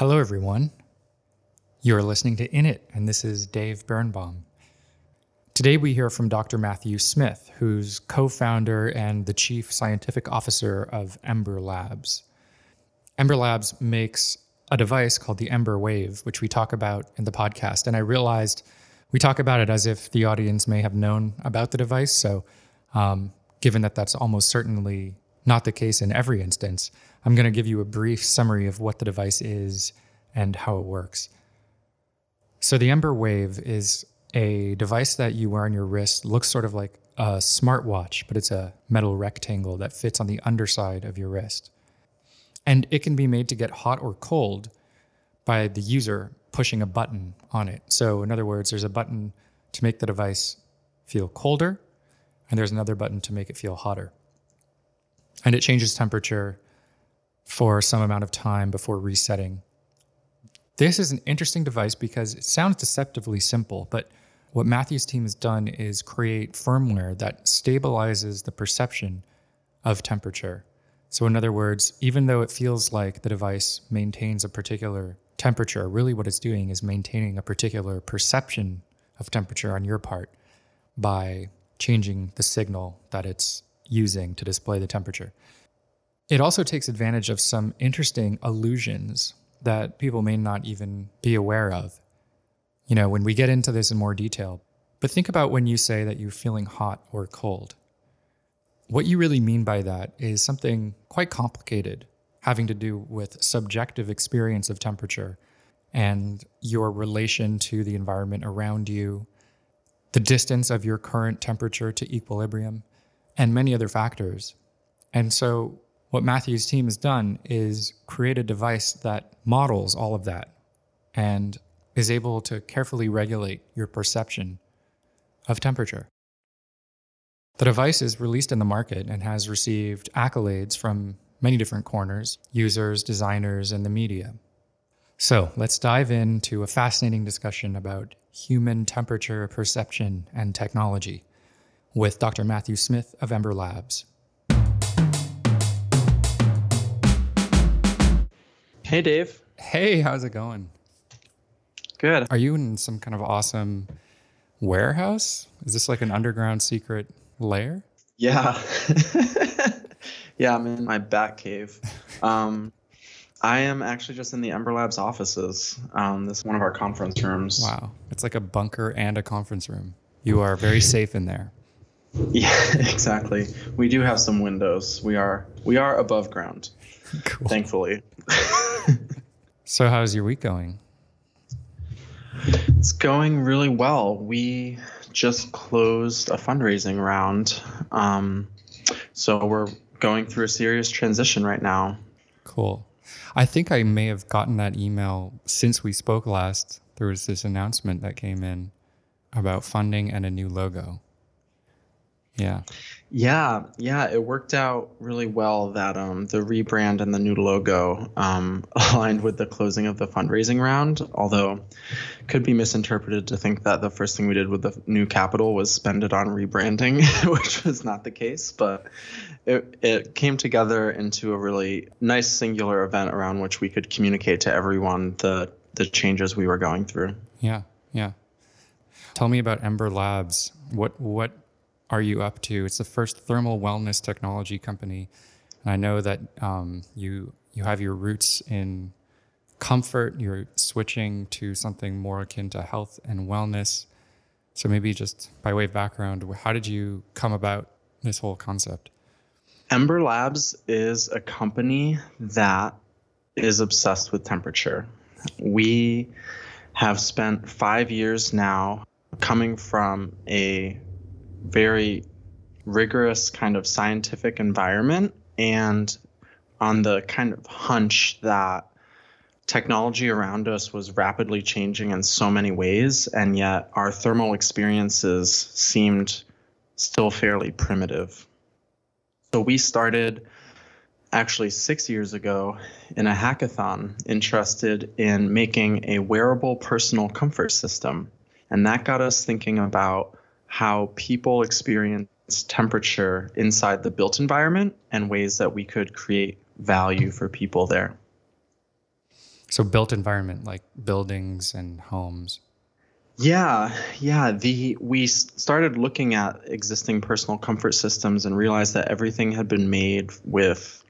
Hello, everyone. You're listening to In It, and this is Dave Birnbaum. Today, we hear from Dr. Matthew Smith, who's co founder and the chief scientific officer of Embr Labs. Embr Labs makes a device called the Embr Wave, which we talk about in the podcast. And I realized we talk about it as if the audience may have known about the device. So, um, given that that's almost certainly not the case in every instance, I'm going to give you a brief summary of what the device is and how it works. So, the Embr Wave is a device that you wear on your wrist, looks sort of like a smartwatch, but it's a metal rectangle that fits on the underside of your wrist. And it can be made to get hot or cold by the user pushing a button on it. So, in other words, there's a button to make the device feel colder, and there's another button to make it feel hotter. And it changes temperature for some amount of time before resetting. This is an interesting device because it sounds deceptively simple, but what Matthew's team has done is create firmware that stabilizes the perception of temperature. So, in other words, even though it feels like the device maintains a particular temperature, really what it's doing is maintaining a particular perception of temperature on your part by changing the signal that it's using to display the temperature. It also takes advantage of some interesting illusions that people may not even be aware of. You know, when we get into this in more detail, but think about when you say that you're feeling hot or cold. What you really mean by that is something quite complicated, having to do with subjective experience of temperature and your relation to the environment around you, the distance of your current temperature to equilibrium, and many other factors. And so what Matthew's team has done is create a device that models all of that and is able to carefully regulate your perception of temperature. The device is released in the market and has received accolades from many different corners, users, designers, and the media. So let's dive into a fascinating discussion about human temperature perception and technology with Dr. Matthew Smith of Embr Labs. Hey, Dave. Hey, how's it going? Good. Are you in some kind of awesome warehouse? Is this like an underground secret lair? Yeah. yeah, I'm in my bat cave. Um, I am actually just in the Embr Labs offices. Um, this is one of our conference rooms. Wow. It's like a bunker and a conference room. You are very safe in there. Yeah, exactly. We do have some windows. We are we are above ground. Cool. Thankfully. So how's your week going? It's going really well. We just closed a fundraising round. Um, so we're going through a serious transition right now. Cool. I think I may have gotten that email since we spoke last. There was this announcement that came in about funding and a new logo. Yeah. Yeah, yeah, it worked out really well that um, the rebrand and the new logo um, aligned with the closing of the fundraising round. Although, could be misinterpreted to think that the first thing we did with the new capital was spend it on rebranding, which was not the case. But it it came together into a really nice singular event around which we could communicate to everyone the the changes we were going through. Yeah, yeah. Tell me about Embr Labs. What what are you up to? It's the first thermal wellness technology company. And I know that um, you you have your roots in comfort. You're switching to something more akin to health and wellness. So maybe just by way of background, how did you come about this whole concept? Embr Labs is a company that is obsessed with temperature. We have spent five years now coming from a very rigorous kind of scientific environment and on the kind of hunch that technology around us was rapidly changing in so many ways, and yet our thermal experiences seemed still fairly primitive. So we started actually six years ago in a hackathon interested in making a wearable personal comfort system. And that got us thinking about how people experience temperature inside the built environment and ways that we could create value for people there. So built environment like buildings and homes. Yeah, yeah. The we started looking at existing personal comfort systems and realized that everything had been made with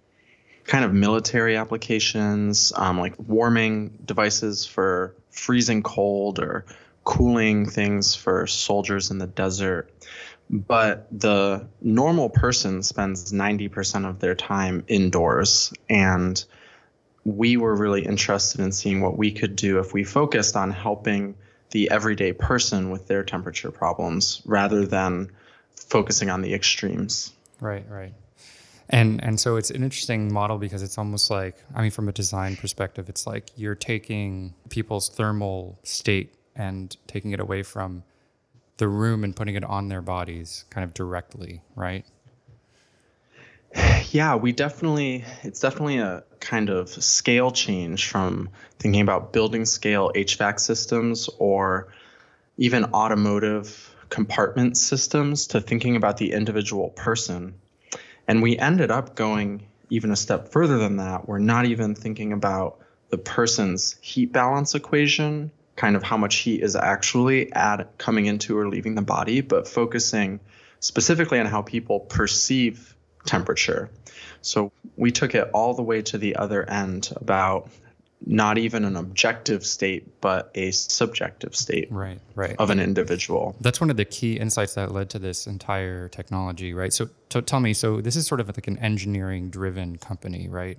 kind of military applications, um, like warming devices for freezing cold or cooling things for soldiers in the desert. But the normal person spends 90% of their time indoors. And we were really interested in seeing what we could do if we focused on helping the everyday person with their temperature problems rather than focusing on the extremes. Right, right. And and so it's an interesting model because it's almost like I mean from a design perspective it's like you're taking people's thermal state and taking it away from the room and putting it on their bodies kind of directly, right? Yeah, we definitely, it's definitely a kind of scale change from thinking about building scale HVAC systems or even automotive compartment systems to thinking about the individual person. And we ended up going even a step further than that. We're not even thinking about the person's heat balance equation, kind of how much heat is actually at coming into or leaving the body, but focusing specifically on how people perceive temperature. So we took it all the way to the other end about not even an objective state, but a subjective state right, right. of an individual. That's one of the key insights that led to this entire technology, right? So, so tell me, so this is sort of like an engineering driven company, right?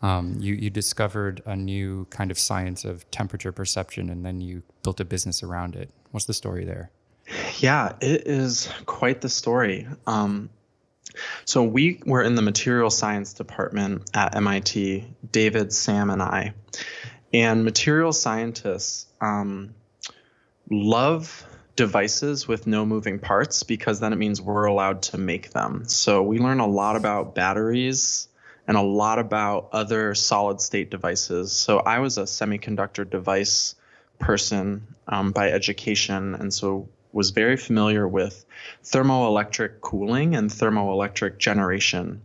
Um, you, you discovered a new kind of science of temperature perception and then you built a business around it. What's the story there? Yeah, it is quite the story. Um, so we were in the material science department at MIT, David, Sam, and I. And material scientists um, love devices with no moving parts because then it means we're allowed to make them. So we learn a lot about batteries and a lot about other solid state devices. So I was a semiconductor device person um, by education. And so was very familiar with thermoelectric cooling and thermoelectric generation.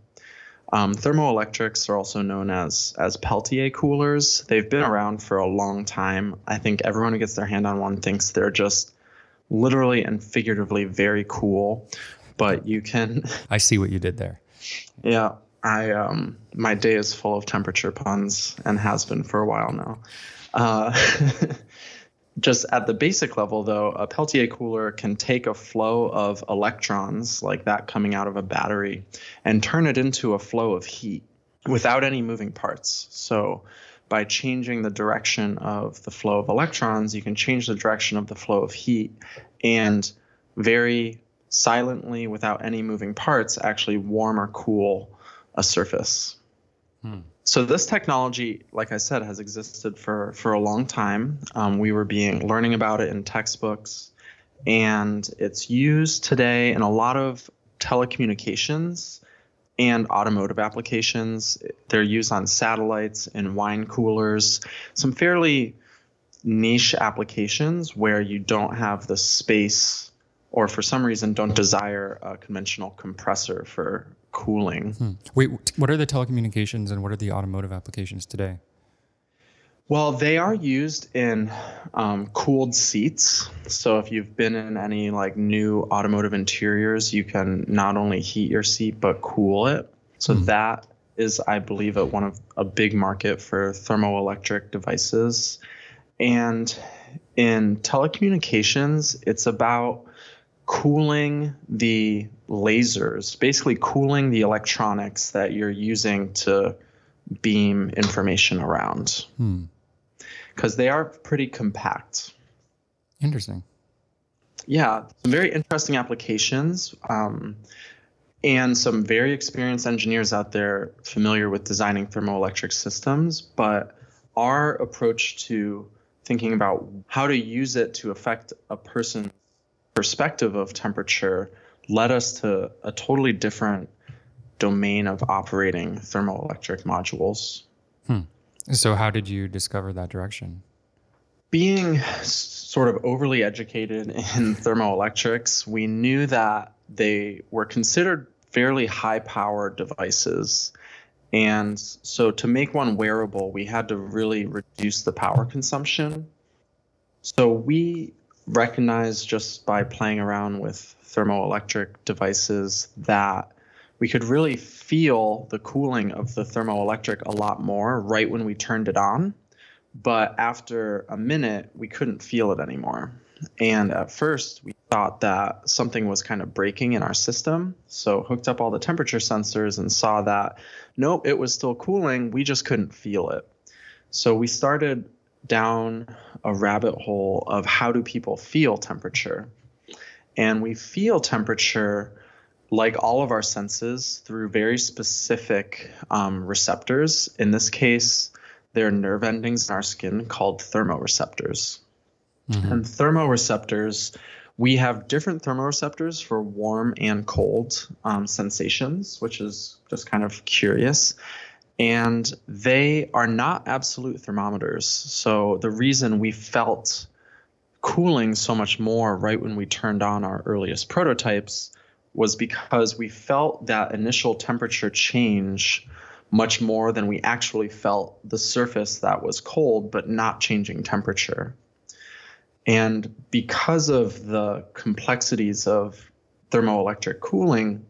Um, thermoelectrics are also known as as Peltier coolers. They've been around for a long time. I think everyone who gets their hand on one thinks they're just literally and figuratively very cool. But you can. I see what you did there. Yeah, I um, my day is full of temperature puns and has been for a while now. Uh, just at the basic level, though, a Peltier cooler can take a flow of electrons, like that coming out of a battery, and turn it into a flow of heat without any moving parts. So, by changing the direction of the flow of electrons, you can change the direction of the flow of heat and very silently, without any moving parts, actually warm or cool a surface. Hmm so this technology, like I said, has existed for for a long time. Um, we were being learning about it in textbooks, and it's used today in a lot of telecommunications and automotive applications. They're used on satellites and wine coolers, some fairly niche applications where you don't have the space or for some reason don't desire a conventional compressor for cooling. Hmm. Wait, what are the telecommunications and what are the automotive applications today? Well, they are used in um, cooled seats. So if you've been in any like new automotive interiors, you can not only heat your seat but cool it. So hmm. that is, I believe, a, one of a big market for thermoelectric devices. And in telecommunications, it's about cooling the lasers, basically cooling the electronics that you're using to beam information around. Because hmm. they are pretty compact. Interesting. Yeah, some very interesting applications. Um, and some very experienced engineers out there familiar with designing thermoelectric systems. But our approach to thinking about how to use it to affect a person's perspective of temperature led us to a totally different domain of operating thermoelectric modules. Hmm. So, how did you discover that direction? Being sort of overly educated in thermoelectrics, we knew that they were considered fairly high power devices. And so to make one wearable, we had to really reduce the power consumption. So we recognized just by playing around with thermoelectric devices that we could really feel the cooling of the thermoelectric a lot more right when we turned it on. But after a minute, we couldn't feel it anymore. And at first, we thought that something was kind of breaking in our system. So, hooked up all the temperature sensors and saw that nope, it was still cooling. We just couldn't feel it. So, we started down a rabbit hole of how do people feel temperature. And we feel temperature like all of our senses through very specific um, receptors. In this case, there are nerve endings in our skin called thermoreceptors. Mm-hmm. And thermoreceptors, we have different thermoreceptors for warm and cold um, sensations, which is just kind of curious. And they are not absolute thermometers. So the reason we felt cooling so much more right when we turned on our earliest prototypes was because we felt that initial temperature change much more than we actually felt the surface that was cold but not changing temperature. And because of the complexities of thermoelectric cooling,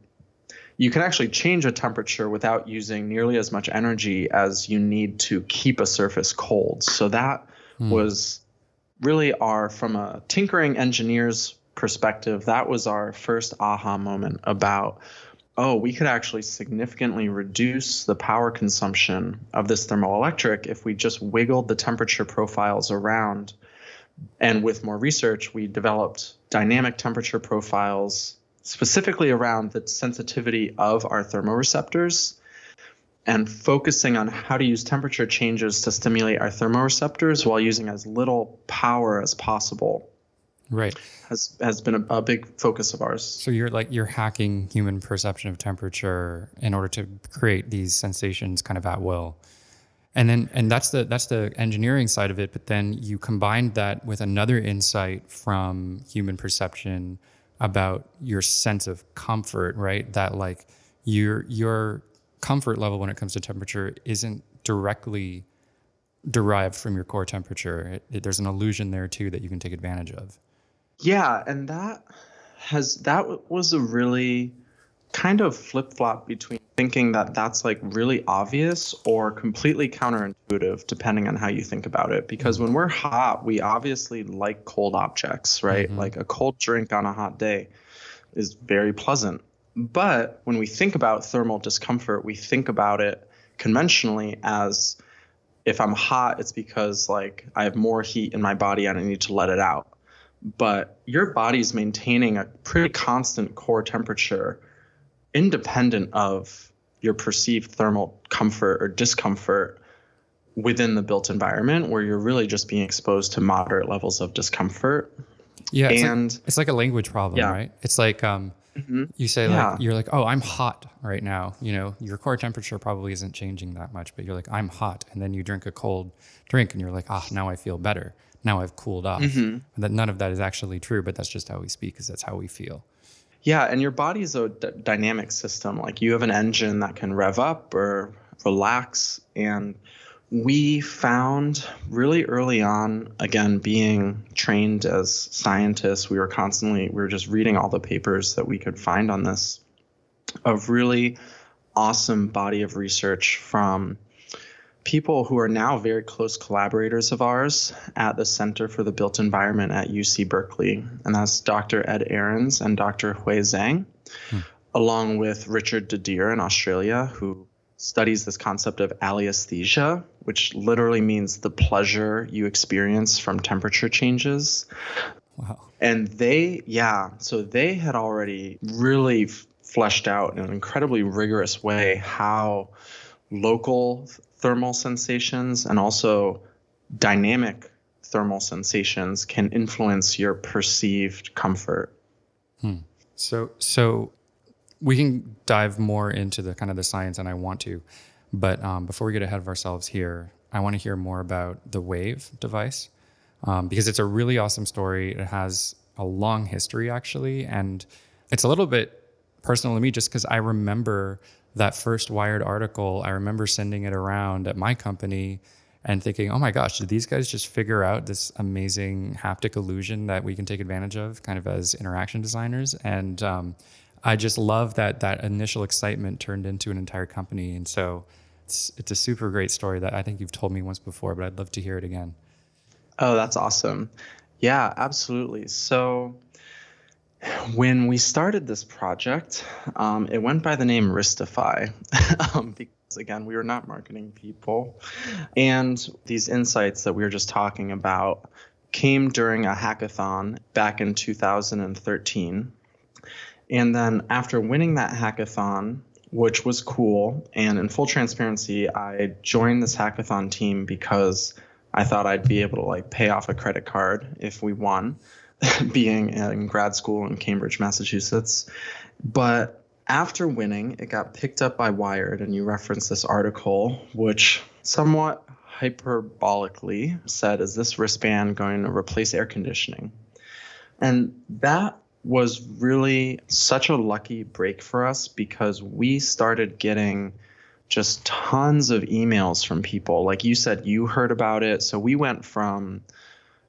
you can actually change a temperature without using nearly as much energy as you need to keep a surface cold. So that mm. was really our, from a tinkering engineer's perspective, that was our first aha moment about oh, we could actually significantly reduce the power consumption of this thermoelectric if we just wiggled the temperature profiles around and with more research, we developed dynamic temperature profiles specifically around the sensitivity of our thermoreceptors and focusing on how to use temperature changes to stimulate our thermoreceptors while using as little power as possible. Right. Has has been a, a big focus of ours. So you're like you're hacking human perception of temperature in order to create these sensations kind of at will and then and that's the that's the engineering side of it but then you combine that with another insight from human perception about your sense of comfort right? That like your your comfort level when it comes to temperature isn't directly derived from your core temperature. It, it, there's an illusion there too that you can take advantage of. Yeah and that has that was a really kind of flip flop between thinking that that's like really obvious or completely counterintuitive depending on how you think about it. Because when we're hot we obviously like cold objects right? Mm-hmm. like a cold drink on a hot day is very pleasant. But when we think about thermal discomfort we think about it conventionally as if i'm hot it's because like i have more heat in my body and i need to let it out. But your body's maintaining a pretty constant core temperature independent of your perceived thermal comfort or discomfort within the built environment where you're really just being exposed to moderate levels of discomfort. Yeah. It's and like, it's like a language problem, yeah. right? It's like um, mm-hmm. you say yeah. like you're like, oh, I'm hot right now. You know, your core temperature probably isn't changing that much, but you're like, I'm hot. And then you drink a cold drink and you're like, ah, now I feel better. Now I've cooled off. Mm-hmm. That none of that is actually true, but that's just how we speak because that's how we feel. Yeah, and your body is a d- dynamic system. Like you have an engine that can rev up or relax. And we found really early on, again, being trained as scientists, we were constantly, we were just reading all the papers that we could find on this, a really awesome body of research from people who are now very close collaborators of ours at the Center for the Built Environment at UC Berkeley. And that's Dr. Ed Arens and Dr. Hui Zhang, hmm. along with Richard de Dear in Australia, who studies this concept of alliesthesia, which literally means the pleasure you experience from temperature changes. Wow. And they, yeah, so they had already really fleshed out in an incredibly rigorous way how local thermal sensations and also dynamic thermal sensations can influence your perceived comfort. Hmm. So, so we can dive more into the kind of the science, and I want to, but um, before we get ahead of ourselves here, I want to hear more about the Wave device um, because it's a really awesome story. It has a long history actually, and it's a little bit personal to me just because I remember that first Wired article, I remember sending it around at my company and thinking, oh my gosh, did these guys just figure out this amazing haptic illusion that we can take advantage of kind of as interaction designers? And um, I just love that that initial excitement turned into an entire company. And so it's, it's a super great story that I think you've told me once before, but I'd love to hear it again. Oh, that's awesome. Yeah, absolutely. So when we started this project, um, it went by the name Wristify um, because, again, we were not marketing people. And these insights that we were just talking about came during a hackathon back in 2013. And then after winning that hackathon, which was cool, and in full transparency, I joined this hackathon team because I thought I'd be able to like pay off a credit card if we won. being in grad school in Cambridge, Massachusetts. But after winning, it got picked up by Wired, and you referenced this article, which somewhat hyperbolically said, Is this wristband going to replace air conditioning? And that was really such a lucky break for us because we started getting just tons of emails from people. Like you said, you heard about it. So we went from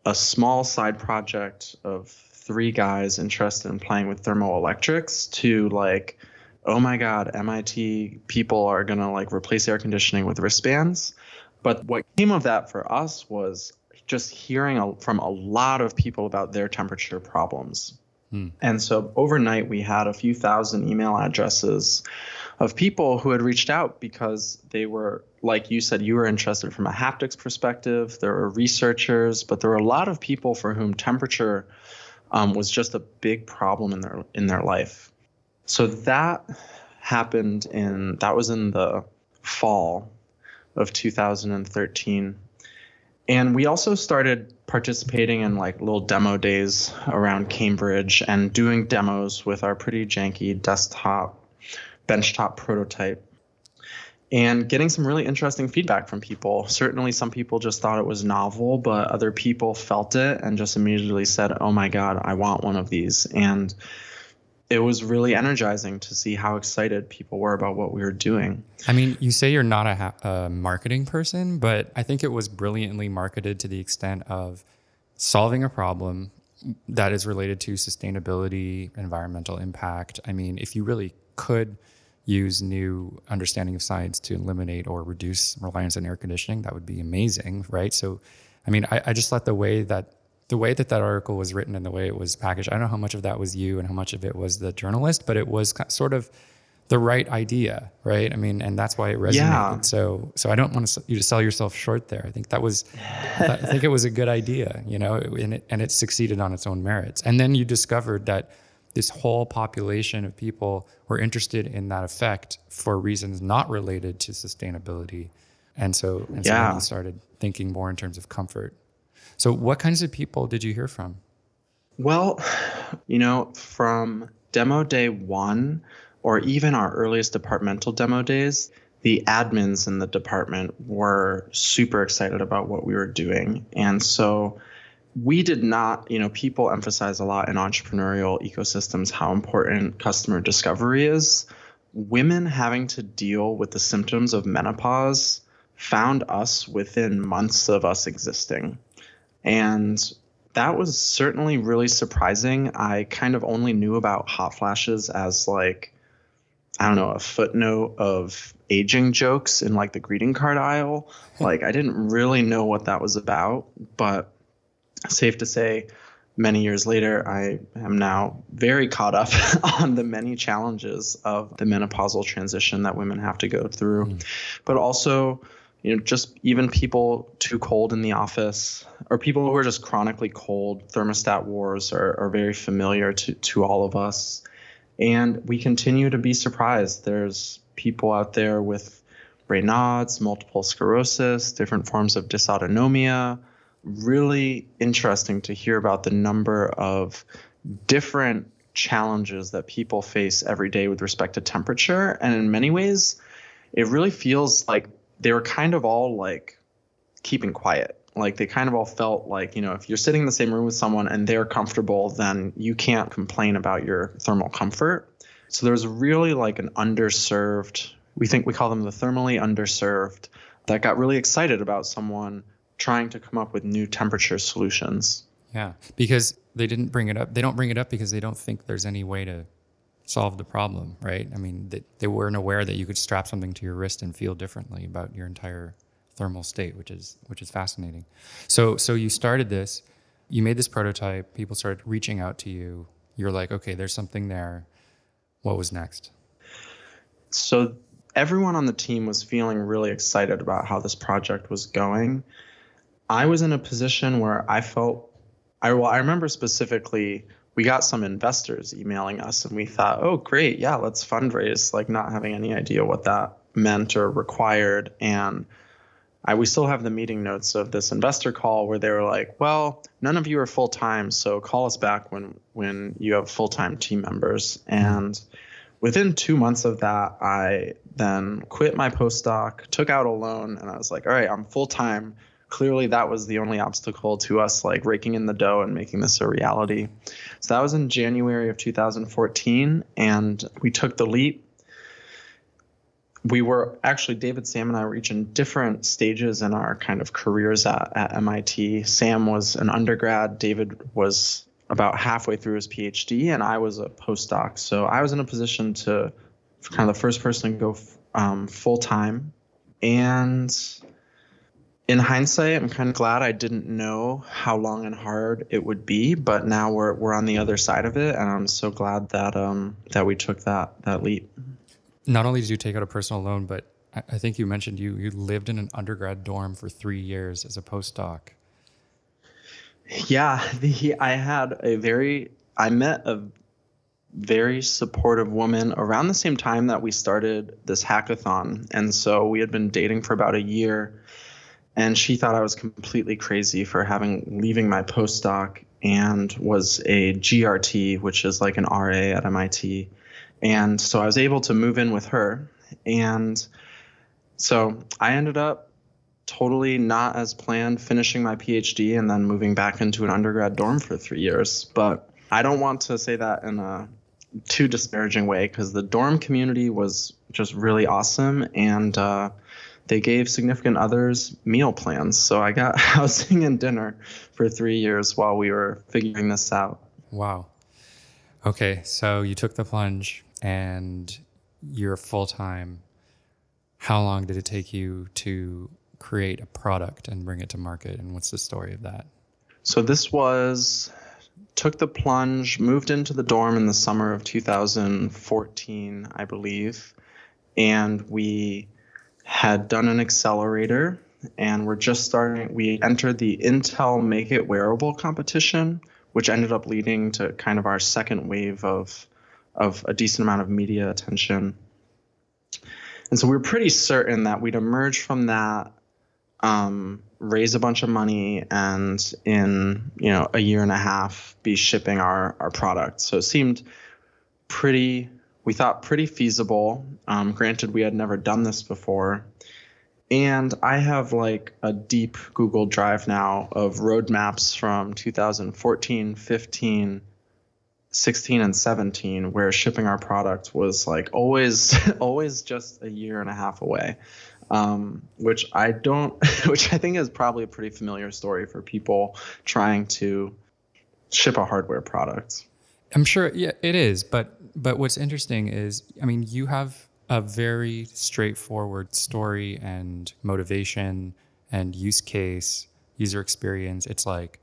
a small side project of three guys interested in playing with thermoelectrics to like oh my god mit people are going to like replace air conditioning with wristbands but what came of that for us was just hearing a, from a lot of people about their temperature problems hmm. and so overnight we had a few thousand email addresses of people who had reached out because they were like you said you were interested from a haptics perspective. There were researchers but there were a lot of people for whom temperature um, was just a big problem in their in their life. So that happened in that was in the fall of 2013 and we also started participating in like little demo days around cambridge and doing demos with our pretty janky desktop benchtop prototype and getting some really interesting feedback from people. Certainly, some people just thought it was novel, but other people felt it and just immediately said, Oh my God, I want one of these. And it was really energizing to see how excited people were about what we were doing. I mean, you say you're not a, ha- a marketing person, but I think it was brilliantly marketed to the extent of solving a problem that is related to sustainability, environmental impact. I mean, if you really could use new understanding of science to eliminate or reduce reliance on air conditioning, that would be amazing, right? So, I mean, I, I just thought the way that the way that that article was written and the way it was packaged, I don't know how much of that was you and how much of it was the journalist, but it was sort of the right idea, right? I mean, and that's why it resonated. Yeah. So, so I don't want to, you to sell yourself short there. I think that was, I think it was a good idea, you know, and it, and it succeeded on its own merits. And then you discovered that this whole population of people were interested in that effect for reasons not related to sustainability. And so, and yeah. so we started thinking more in terms of comfort. So, what kinds of people did you hear from? Well, you know, from demo day one, or even our earliest departmental demo days, the admins in the department were super excited about what we were doing. And so we did not, you know, people emphasize a lot in entrepreneurial ecosystems how important customer discovery is. Women having to deal with the symptoms of menopause found us within months of us existing. And that was certainly really surprising. I kind of only knew about hot flashes as like I don't know, a footnote of aging jokes in like the greeting card aisle. like I didn't really know what that was about, but safe to say, many years later, I am now very caught up on the many challenges of the menopausal transition that women have to go through, mm. but also, you know, just even people too cold in the office or people who are just chronically cold. Thermostat wars are, are very familiar to, to all of us. And we continue to be surprised. There's people out there with Raynaud's, multiple sclerosis, different forms of dysautonomia, really interesting to hear about the number of different challenges that people face every day with respect to temperature. And in many ways, it really feels like they were kind of all like keeping quiet. Like they kind of all felt like, you know, if you're sitting in the same room with someone and they're comfortable, then you can't complain about your thermal comfort. So there's really like an underserved, we think we call them the thermally underserved, that got really excited about someone trying to come up with new temperature solutions. Yeah, because they didn't bring it up. They don't bring it up because they don't think there's any way to solve the problem, right? I mean, they, they weren't aware that you could strap something to your wrist and feel differently about your entire thermal state, which is which is fascinating. So so you started this, you made this prototype, people started reaching out to you. You're like, okay, there's something there. What was next? So everyone on the team was feeling really excited about how this project was going. I was in a position where I felt I well, I remember specifically we got some investors emailing us and we thought, oh great, yeah, let's fundraise, like not having any idea what that meant or required. And I, we still have the meeting notes of this investor call where they were like, well, none of you are full time, so call us back when when you have full time team members. And within two months of that, I then quit my postdoc, took out a loan, and I was like, all right, I'm full time. Clearly, that was the only obstacle to us like raking in the dough and making this a reality. So that was in January of 2014, and we took the leap we were actually David, Sam, and I were each in different stages in our kind of careers at, at MIT. Sam was an undergrad. David was about halfway through his PhD, and I was a postdoc. So I was in a position to kind of the first person to go um, full time. And in hindsight, I'm kind of glad I didn't know how long and hard it would be, but now we're we're on the other side of it, and I'm so glad that um that we took that that leap not only did you take out a personal loan, but I, I think you mentioned you you lived in an undergrad dorm for three years as a postdoc. Yeah, the, I had a very I met a very supportive woman around the same time that we started this hackathon, and so we had been dating for about a year. And she thought I was completely crazy for having leaving my postdoc and was a GRT, which is like an RA at MIT and so I was able to move in with her. And so I ended up totally not as planned finishing my PhD and then moving back into an undergrad dorm for three years. But I don't want to say that in a too disparaging way because the dorm community was just really awesome and uh, they gave significant others meal plans. So I got housing and dinner for three years while we were figuring this out. Wow. Okay, so you took the plunge and you're full time, how long did it take you to create a product and bring it to market? And what's the story of that? So this was took the plunge, moved into the dorm in the summer of 2014, I believe, and we had done an accelerator and we're just starting we entered the Intel Make It Wearable competition, which ended up leading to kind of our second wave of of a decent amount of media attention. And so we were pretty certain that we'd emerge from that, um, raise a bunch of money, and in you know a year and a half be shipping our our product. So it seemed pretty. We thought pretty feasible. Um, granted, we had never done this before, and I have like a deep Google Drive now of roadmaps from 2014, 15 16 and 17 where shipping our product was like always always just a year and a half away. Um, which i don't which i think is probably a pretty familiar story for people trying to ship a hardware product i'm sure yeah it is but but what's interesting is i mean you have a very straightforward story and motivation and use case user experience it's like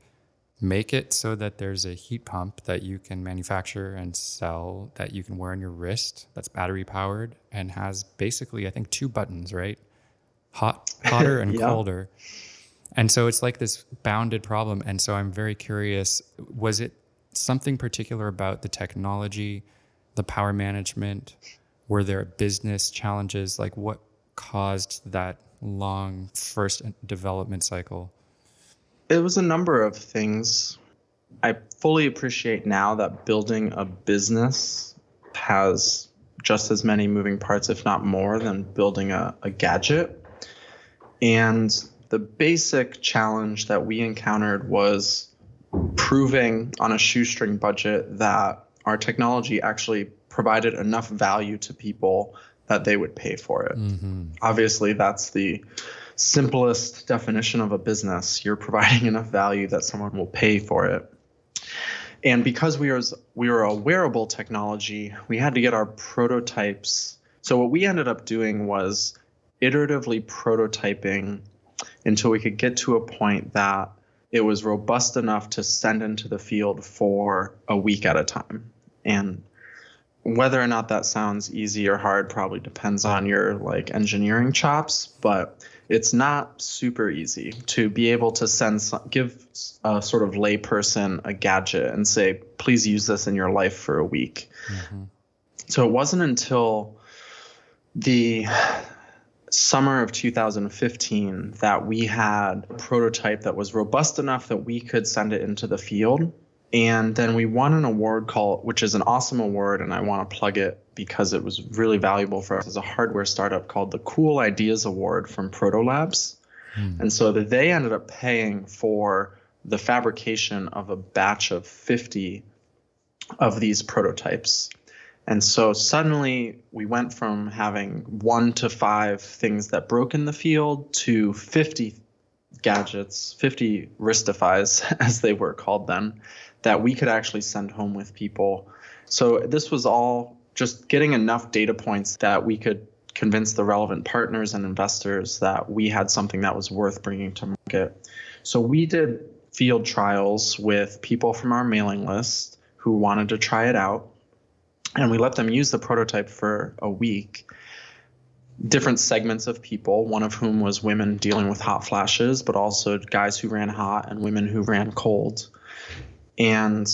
make it so that there's a heat pump that you can manufacture and sell that you can wear on your wrist that's battery powered and has basically I think two buttons, right? Hot hotter and yeah. colder. And so it's like this bounded problem and so I'm very curious was it something particular about the technology, the power management, were there business challenges like what caused that long first development cycle? It was a number of things. I fully appreciate now that building a business has just as many moving parts, if not more, than building a, a gadget. And the basic challenge that we encountered was proving on a shoestring budget that our technology actually provided enough value to people that they would pay for it. Mm-hmm. Obviously, that's the simplest definition of a business. You're providing enough value that someone will pay for it. And because we were we were a wearable technology, we had to get our prototypes. So what we ended up doing was iteratively prototyping until we could get to a point that it was robust enough to send into the field for a week at a time. And whether or not that sounds easy or hard probably depends on your like engineering chops, but it's not super easy to be able to send some, give a sort of layperson a gadget and say please use this in your life for a week. Mm-hmm. So it wasn't until the summer of 2015 that we had a prototype that was robust enough that we could send it into the field. And then we won an award called, which is an awesome award, and I want to plug it because it was really valuable for us as a hardware startup called the Cool Ideas Award from Protolabs. Hmm. And so that they ended up paying for the fabrication of a batch of 50 of these prototypes. And so suddenly we went from having one to five things that broke in the field to 50 gadgets, 50 Wristifies, as they were called then, that we could actually send home with people. So this was all just getting enough data points that we could convince the relevant partners and investors that we had something that was worth bringing to market. So we did field trials with people from our mailing list who wanted to try it out and we let them use the prototype for a week. Different segments of people one of whom was women dealing with hot flashes but also guys who ran hot and women who ran cold and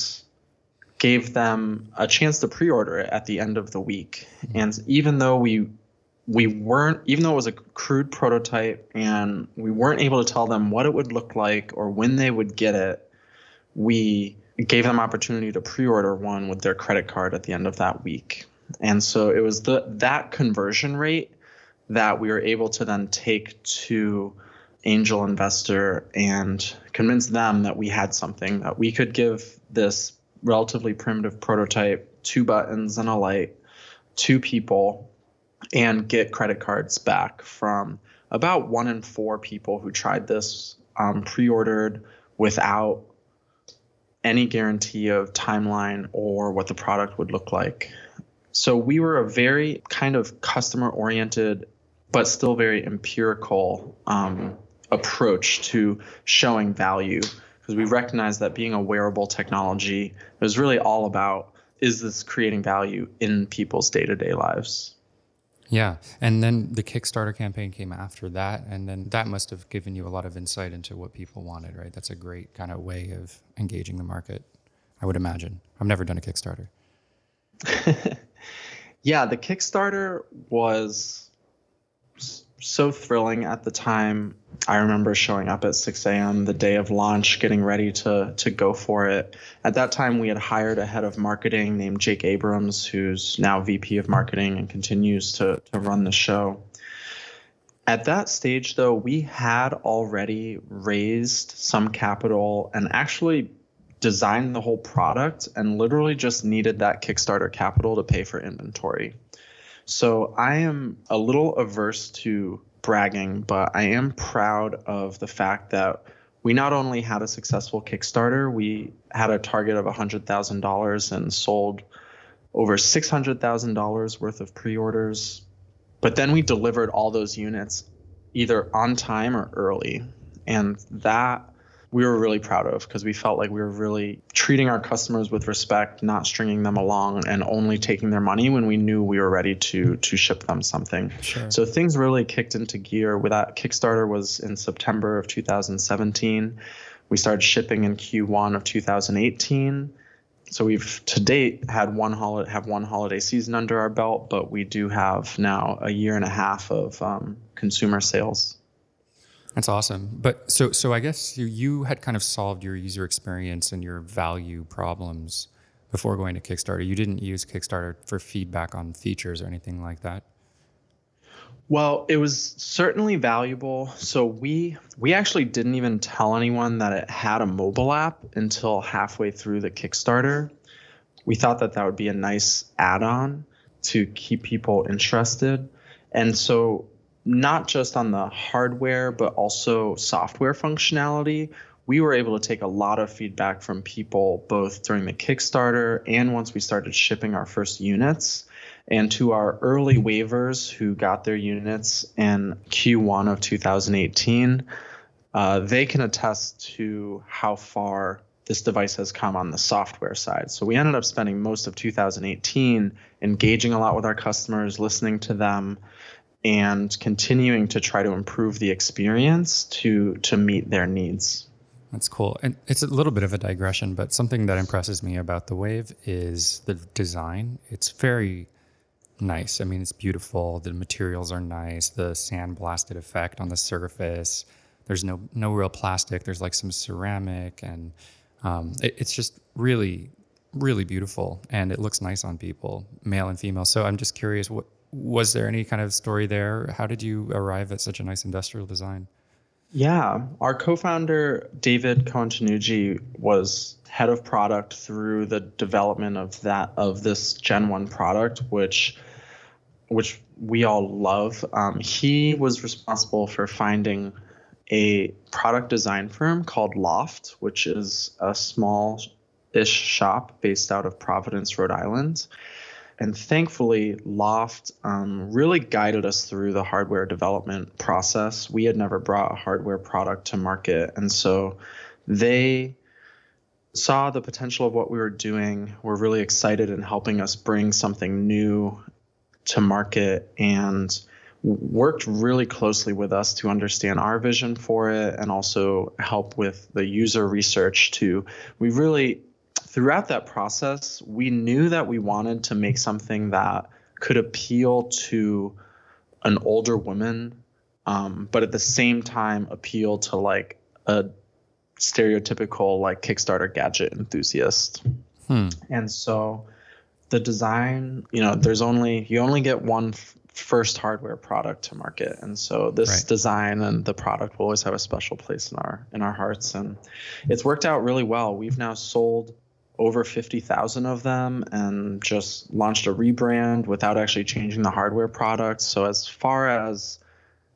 gave them a chance to pre-order it at the end of the week. Mm-hmm. And even though we we weren't even though it was a crude prototype and we weren't able to tell them what it would look like or when they would get it we gave them opportunity to pre-order one with their credit card at the end of that week. And so it was the that conversion rate that we were able to then take to angel investor and convince them that we had something that we could give this relatively primitive prototype two buttons and a light to people and get credit cards back from about one in four people who tried this um, pre-ordered without any guarantee of timeline or what the product would look like. So we were a very kind of customer oriented, but still very empirical um, approach to showing value because we recognize that being a wearable technology was really all about is this creating value in people's day to day lives? Yeah. And then the Kickstarter campaign came after that. And then that must have given you a lot of insight into what people wanted, right? That's a great kind of way of engaging the market, I would imagine. I've never done a Kickstarter. yeah, the Kickstarter was so thrilling at the time. I remember showing up at 6 a.m. the day of launch, getting ready to to go for it. At that time, we had hired a head of marketing named Jake Abrams, who's now VP of marketing and continues to to run the show. At that stage, though, we had already raised some capital and actually designed the whole product and literally just needed that Kickstarter capital to pay for inventory. So I am a little averse to bragging, but I am proud of the fact that we not only had a successful Kickstarter, we had a target of $100,000 and sold over $600,000 worth of pre orders. But then we delivered all those units either on time or early. And that we were really proud of because we felt like we were really treating our customers with respect, not stringing them along and only taking their money when we knew we were ready to to ship them something. Sure. So things really kicked into gear. With that Kickstarter was in September of 2017. We started shipping in Q1 of 2018. So we've to date had one holiday have one holiday season under our belt, but we do have now a year and a half of um, consumer sales. That's awesome. But so so I guess you, you had kind of solved your user experience and your value problems before going to Kickstarter. You didn't use Kickstarter for feedback on features or anything like that. Well, it was certainly valuable. So we we actually didn't even tell anyone that it had a mobile app until halfway through the Kickstarter. we thought that that would be a nice add-on to keep people interested. And so not just on the hardware but also software functionality, we were able to take a lot of feedback from people both during the Kickstarter and once we started shipping our first units. And to our early waivers who got their units in Q1 of 2018, uh, they can attest to how far this device has come on the software side. So we ended up spending most of 2018 engaging a lot with our customers, listening to them, and continuing to try to improve the experience to to meet their needs. That's cool. And it's a little bit of a digression, but something that impresses me about the Wave is the design. It's very nice. I mean, it's beautiful. The materials are nice. The sandblasted effect on the surface. There's no no real plastic. There's like some ceramic, and um, it, it's just really really beautiful, and it looks nice on people, male and female. So I'm just curious, what was there any kind of story there? How did you arrive at such a nice industrial design? Yeah, our co-founder David Cohen was head of product through the development of that of this Gen One product, which which we all love. Um, he was responsible for finding a product design firm called Loft, which is a small ish shop based out of Providence, Rhode Island. And thankfully, Loft um, really guided us through the hardware development process. We had never brought a hardware product to market. And so they saw the potential of what we were doing, were really excited in helping us bring something new to market and worked really closely with us to understand our vision for it and also help with the user research to we really throughout that process we knew that we wanted to make something that could appeal to an older woman um, but at the same time appeal to like a stereotypical like kickstarter gadget enthusiast hmm. and so the design you know there's only you only get one f- first hardware product to market and so this right. design and the product will always have a special place in our in our hearts and it's worked out really well we've now sold over 50,000 of them and just launched a rebrand without actually changing the hardware product so as far as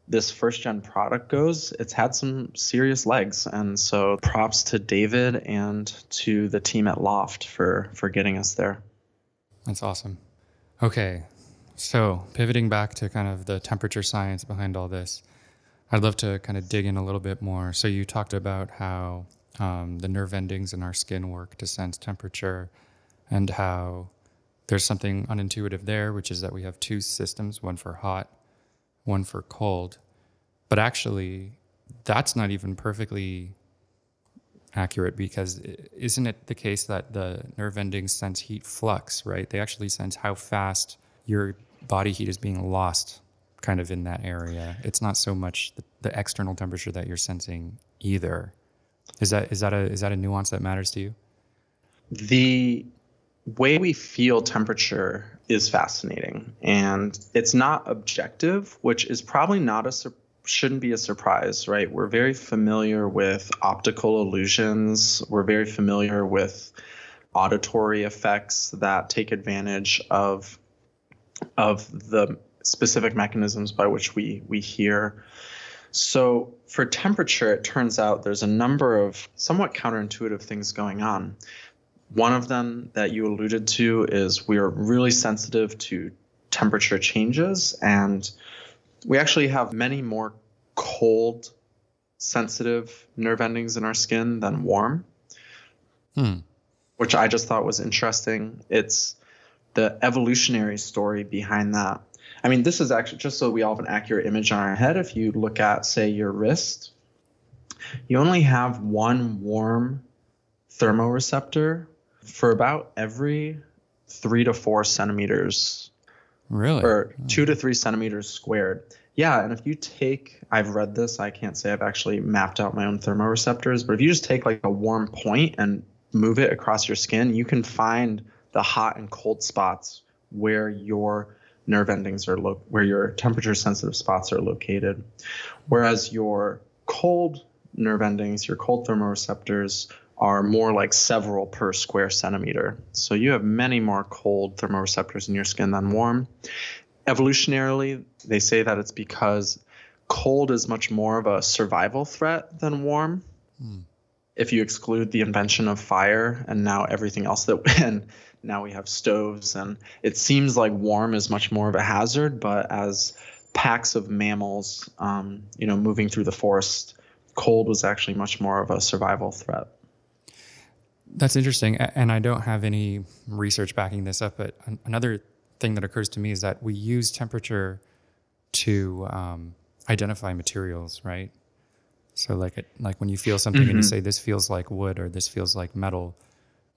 this first gen product goes it's had some serious legs. And so props to david and to the team at loft for for getting us there. That's awesome. Okay so, pivoting back to kind of the temperature science behind all this, I'd love to kind of dig in a little bit more. So, you talked about how um, the nerve endings in our skin work to sense temperature, and how there's something unintuitive there, which is that we have two systems one for hot, one for cold. But actually, that's not even perfectly accurate because isn't it the case that the nerve endings sense heat flux, right? They actually sense how fast your body heat is being lost kind of in that area. It's not so much the, the, external temperature that you're sensing either. Is that is that a is that a nuance that matters to you? The way we feel temperature is fascinating and it's not objective, which is probably not a shouldn't be a surprise, right? We're very familiar with optical illusions. We're very familiar with auditory effects that take advantage of of the specific mechanisms by which we we hear. So for temperature, it turns out there's a number of somewhat counterintuitive things going on. One of them that you alluded to is we are really sensitive to temperature changes, and we actually have many more cold sensitive nerve endings in our skin than warm, hmm. which I just thought was interesting. It's the evolutionary story behind that. I mean, this is actually just so we all have an accurate image on our head. If you look at, say, your wrist, you only have one warm thermoreceptor for about every three to four centimeters. Really? Or two to three centimeters squared. Yeah, and if you take, I've read this, I can't say I've actually mapped out my own thermoreceptors, but if you just take like a warm point and move it across your skin, you can find the hot and cold spots where your nerve endings are lo- where your temperature sensitive spots are located whereas your cold nerve endings your cold thermoreceptors are more like several per square centimeter. So you have many more cold thermoreceptors in your skin than warm. Evolutionarily, they say that it's because cold is much more of a survival threat than warm. Hmm. If you exclude the invention of fire and now everything else that and now we have stoves and it seems like warm is much more of a hazard, but as packs of mammals, um, you know, moving through the forest, cold was actually much more of a survival threat. That's interesting, and I don't have any research backing this up. But another thing that occurs to me is that we use temperature to um, identify materials, right? So, like, it, like when you feel something mm-hmm. and you mm-hmm. say this feels like wood or this feels like metal,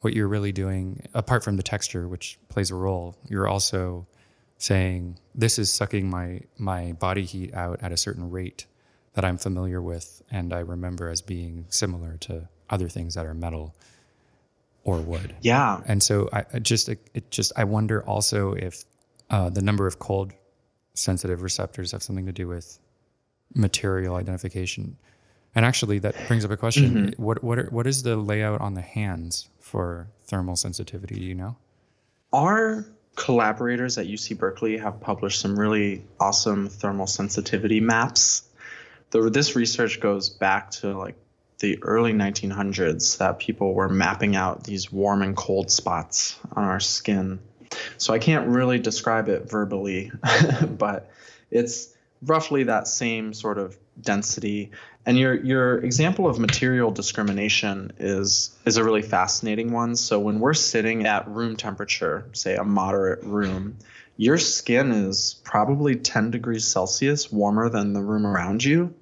what you're really doing, apart from the texture, which plays a role, you're also saying this is sucking my my body heat out at a certain rate that I'm familiar with and I remember as being similar to other things that are metal or wood. Yeah. And so I, I just it, it, just I wonder also if uh, the number of cold sensitive receptors have something to do with material identification. And actually, that brings up a question: mm-hmm. What what are, what is the layout on the hands for thermal sensitivity? Do you know? Our collaborators at UC Berkeley have published some really awesome thermal sensitivity maps. The, this research goes back to like the early 1900s that people were mapping out these warm and cold spots on our skin. So I can't really describe it verbally, but it's roughly that same sort of density. And your your example of material discrimination is is a really fascinating one. So when we're sitting at room temperature, say a moderate room, your skin is probably 10 degrees Celsius warmer than the room around you.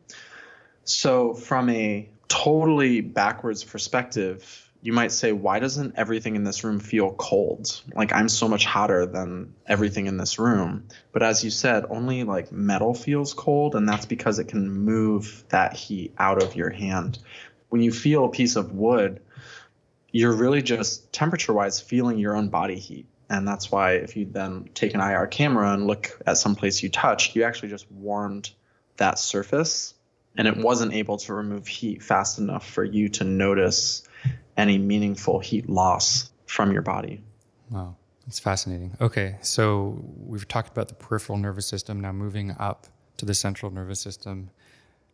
So from a totally backwards perspective, you might say, why doesn't everything in this room feel cold? Like I'm so much hotter than everything in this room. But as you said, only like metal feels cold, and that's because it can move that heat out of your hand. When you feel a piece of wood, you're really just temperature wise feeling your own body heat. And that's why if you then take an IR camera and look at some place you touched, you actually just warmed that surface and it wasn't able to remove heat fast enough for you to notice any meaningful heat loss from your body. Wow, that's fascinating. Okay, so we've talked about the peripheral nervous system. Now moving up to the central nervous system,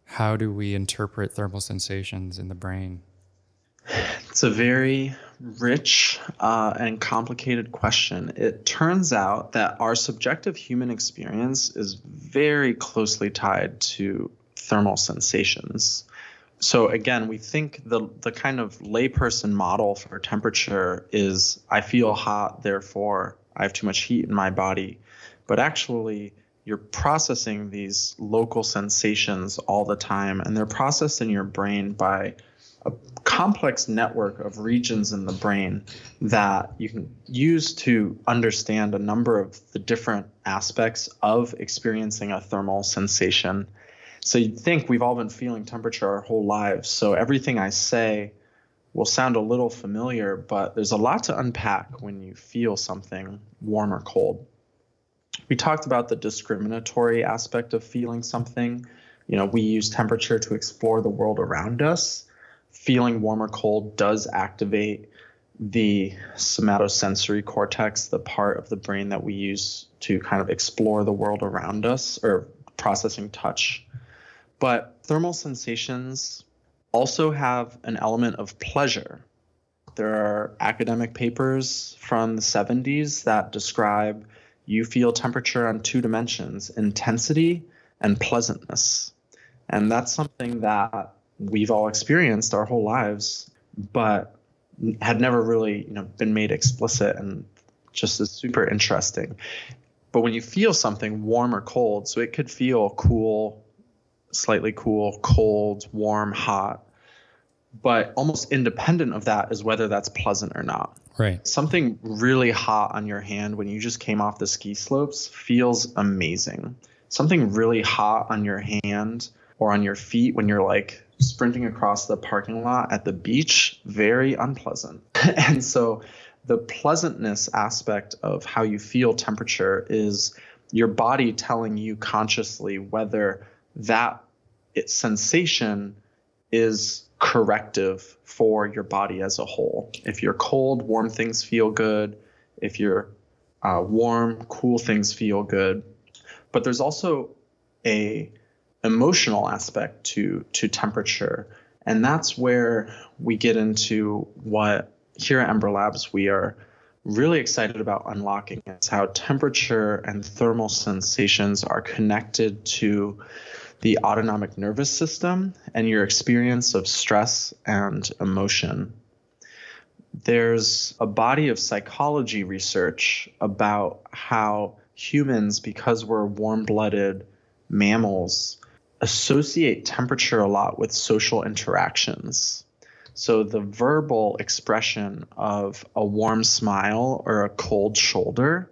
how do we interpret thermal sensations in the brain? It's a very rich uh, and complicated question. It turns out that our subjective human experience is very closely tied to thermal sensations so again, we think the the kind of layperson model for temperature is I feel hot, therefore I have too much heat in my body. But actually, you're processing these local sensations all the time, and they're processed in your brain by a complex network of regions in the brain that you can use to understand a number of the different aspects of experiencing a thermal sensation so you'd think we've all been feeling temperature our whole lives. So everything I say will sound a little familiar, but there's a lot to unpack when you feel something warm or cold. We talked about the discriminatory aspect of feeling something. You know, we use temperature to explore the world around us. Feeling warm or cold does activate the somatosensory cortex, the part of the brain that we use to kind of explore the world around us or processing touch. But thermal sensations also have an element of pleasure. There are academic papers from the 70s that describe you feel temperature on two dimensions intensity and pleasantness. And that's something that we've all experienced our whole lives, but had never really you know, been made explicit and just is super interesting. But when you feel something warm or cold, so it could feel cool, slightly cool, cold, warm, hot. But almost independent of that is whether that's pleasant or not. Right. Something really hot on your hand when you just came off the ski slopes feels amazing. Something really hot on your hand or on your feet when you're like sprinting across the parking lot at the beach, very unpleasant. and so the pleasantness aspect of how you feel temperature is your body telling you consciously whether that sensation is corrective for your body as a whole. If you're cold, warm things feel good. If you're uh, warm, cool things feel good. But there's also a emotional aspect to to temperature, and that's where we get into what here at Embr Labs we are really excited about unlocking is how temperature and thermal sensations are connected to the autonomic nervous system and your experience of stress and emotion. There's a body of psychology research about how humans, because we're warm blooded mammals, associate temperature a lot with social interactions. So the verbal expression of a warm smile or a cold shoulder,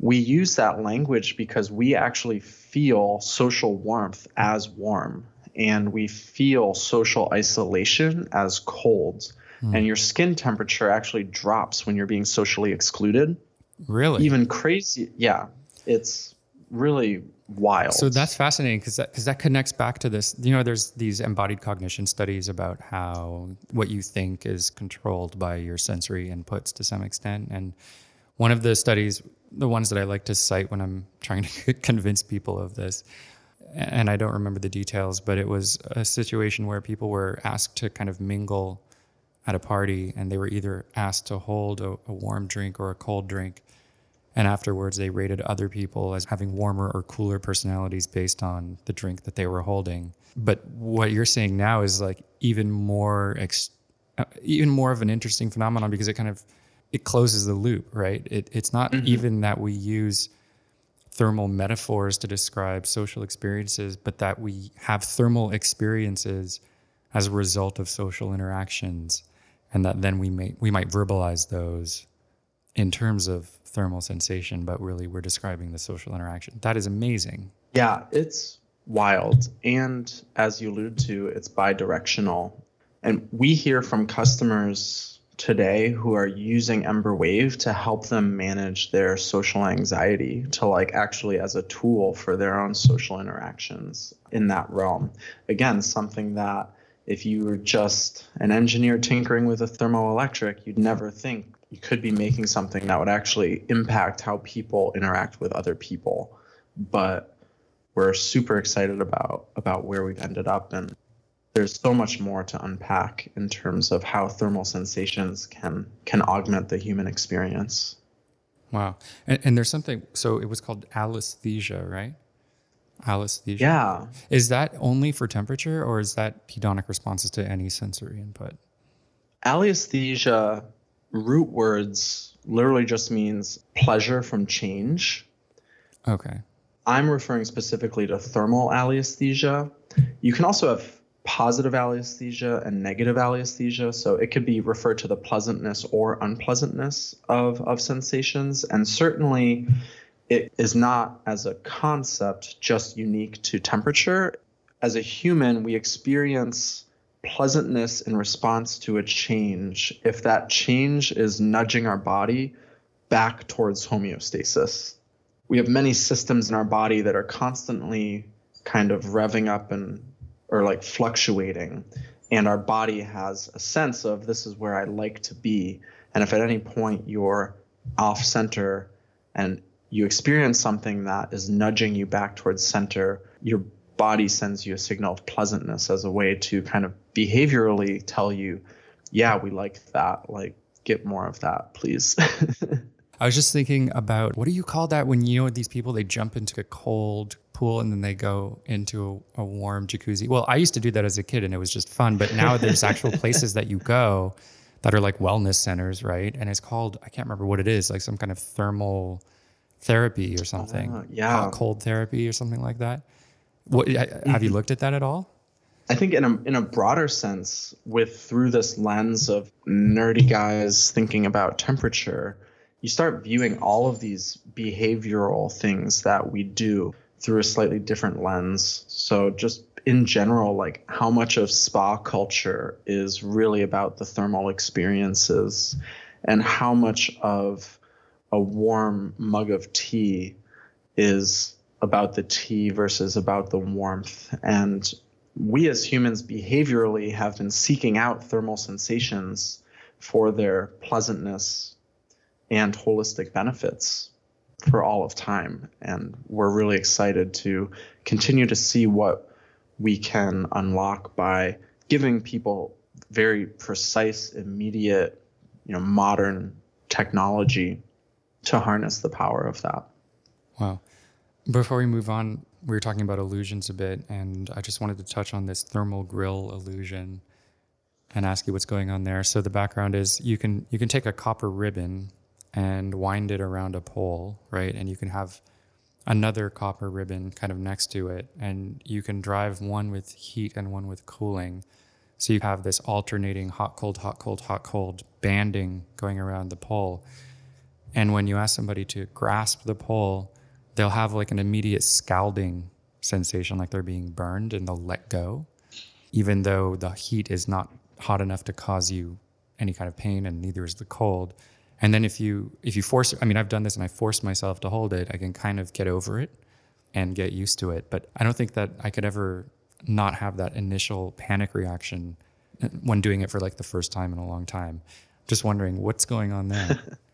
we use that language because we actually feel social warmth as warm and we feel social isolation as cold. Mm. And your skin temperature actually drops when you're being socially excluded. Really? Even crazy. Yeah. It's really wild. So that's fascinating because that, cause that connects back to this. You know, there's these embodied cognition studies about how what you think is controlled by your sensory inputs to some extent. And one of the studies, the ones that I like to cite when I'm trying to convince people of this, and I don't remember the details, but it was a situation where people were asked to kind of mingle at a party and they were either asked to hold a, a warm drink or a cold drink and afterwards, they rated other people as having warmer or cooler personalities based on the drink that they were holding. But what you're saying now is like even more, ex- uh, even more of an interesting phenomenon because it kind of it closes the loop, right? It, it's not mm-hmm. even that we use thermal metaphors to describe social experiences, but that we have thermal experiences as a result of social interactions, and that then we may we might verbalize those in terms of thermal sensation, but really we're describing the social interaction. That is amazing. Yeah, it's wild. And as you allude to, it's bi-directional. And we hear from customers today who are using Embr Wave to help them manage their social anxiety, to like actually as a tool for their own social interactions in that realm. Again, something that if you were just an engineer tinkering with a thermoelectric, you'd never think you could be making something that would actually impact how people interact with other people. But we're super excited about about where we've ended up and there's so much more to unpack in terms of how thermal sensations can can augment the human experience. Wow. And, and there's something so it was called alliesthesia, right? Alliesthesia. Yeah. Is that only for temperature or is that hedonic responses to any sensory input? Alliesthesia root words literally just means pleasure from change. Okay. I'm referring specifically to thermal alliesthesia. You can also have positive alliesthesia and negative alliesthesia. So it could be referred to the pleasantness or unpleasantness of, of sensations. And certainly it is not as a concept just unique to temperature. As a human, we experience pleasantness in response to a change. If that change is nudging our body back towards homeostasis. We have many systems in our body that are constantly kind of revving up and or like fluctuating. And our body has a sense of this is where I like to be. And if at any point you're off center and you experience something that is nudging you back towards center your body sends you a signal of pleasantness as a way to kind of behaviorally tell you, yeah, we like that. Like, get more of that, please. I was just thinking about what do you call that when you know these people they jump into a cold pool and then they go into a, a, warm jacuzzi. Well, I used to do that as a kid and it was just fun, but now there's actual places that you go that are like wellness centers, right? And it's called I can't remember what it is, like some kind of thermal therapy or something. Uh, yeah, cold therapy or something like that. What have you mm-hmm. looked at that at all? I think in a in a broader sense, with through this lens of nerdy guys thinking about temperature, you start viewing all of these behavioral things that we do through a slightly different lens. So just in general, like how much of spa culture is really about the thermal experiences and how much of a warm mug of tea is about the tea versus about the warmth. And we as humans behaviorally have been seeking out thermal sensations for their pleasantness and holistic benefits for all of time. And we're really excited to continue to see what we can unlock by giving people very precise, immediate, you know, modern technology to harness the power of that. Wow. Before we move on, we were talking about illusions a bit, and I just wanted to touch on this thermal grill illusion and ask you what's going on there. So the background is you can you can take a copper ribbon and wind it around a pole, right? And you can have another copper ribbon kind of next to it, and you can drive one with heat and one with cooling. So you have this alternating hot, cold, hot, cold, hot, cold banding going around the pole. And when you ask somebody to grasp the pole, they'll have like an immediate scalding sensation, like they're being burned, and they'll let go, even though the heat is not hot enough to cause you any kind of pain, and neither is the cold. And then if you if you force, I mean, I've done this and I force myself to hold it, I can kind of get over it and get used to it. But I don't think that I could ever not have that initial panic reaction when doing it for like the first time in a long time. Just wondering what's going on there.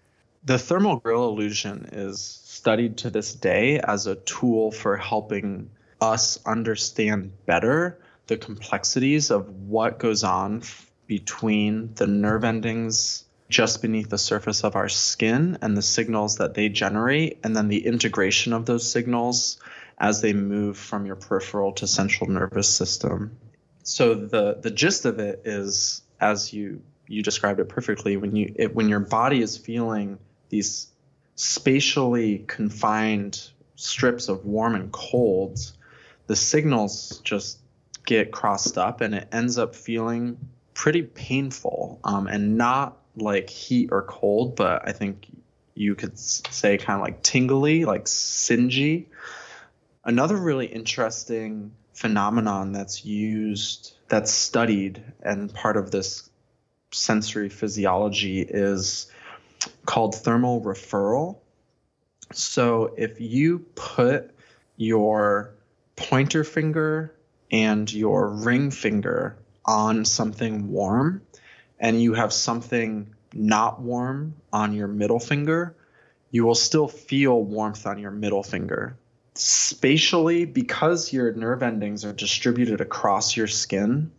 the thermal grill illusion is studied to this day as a tool for helping us understand better the complexities of what goes on between the nerve endings just beneath the surface of our skin and the signals that they generate, and then the integration of those signals as they move from your peripheral to central nervous system. So the the gist of it is, as you you described it perfectly, when you it, when your body is feeling these spatially confined strips of warm and cold, the signals just get crossed up, and it ends up feeling pretty painful um, and not like heat or cold, but I think you could say kind of like tingly, like singy. Another really interesting phenomenon that's used, that's studied, and part of this sensory physiology is called thermal referral. So if you put your pointer finger and your ring finger on something warm, and you have something not warm on your middle finger, you will still feel warmth on your middle finger. Spatially, because your nerve endings are distributed across your skin,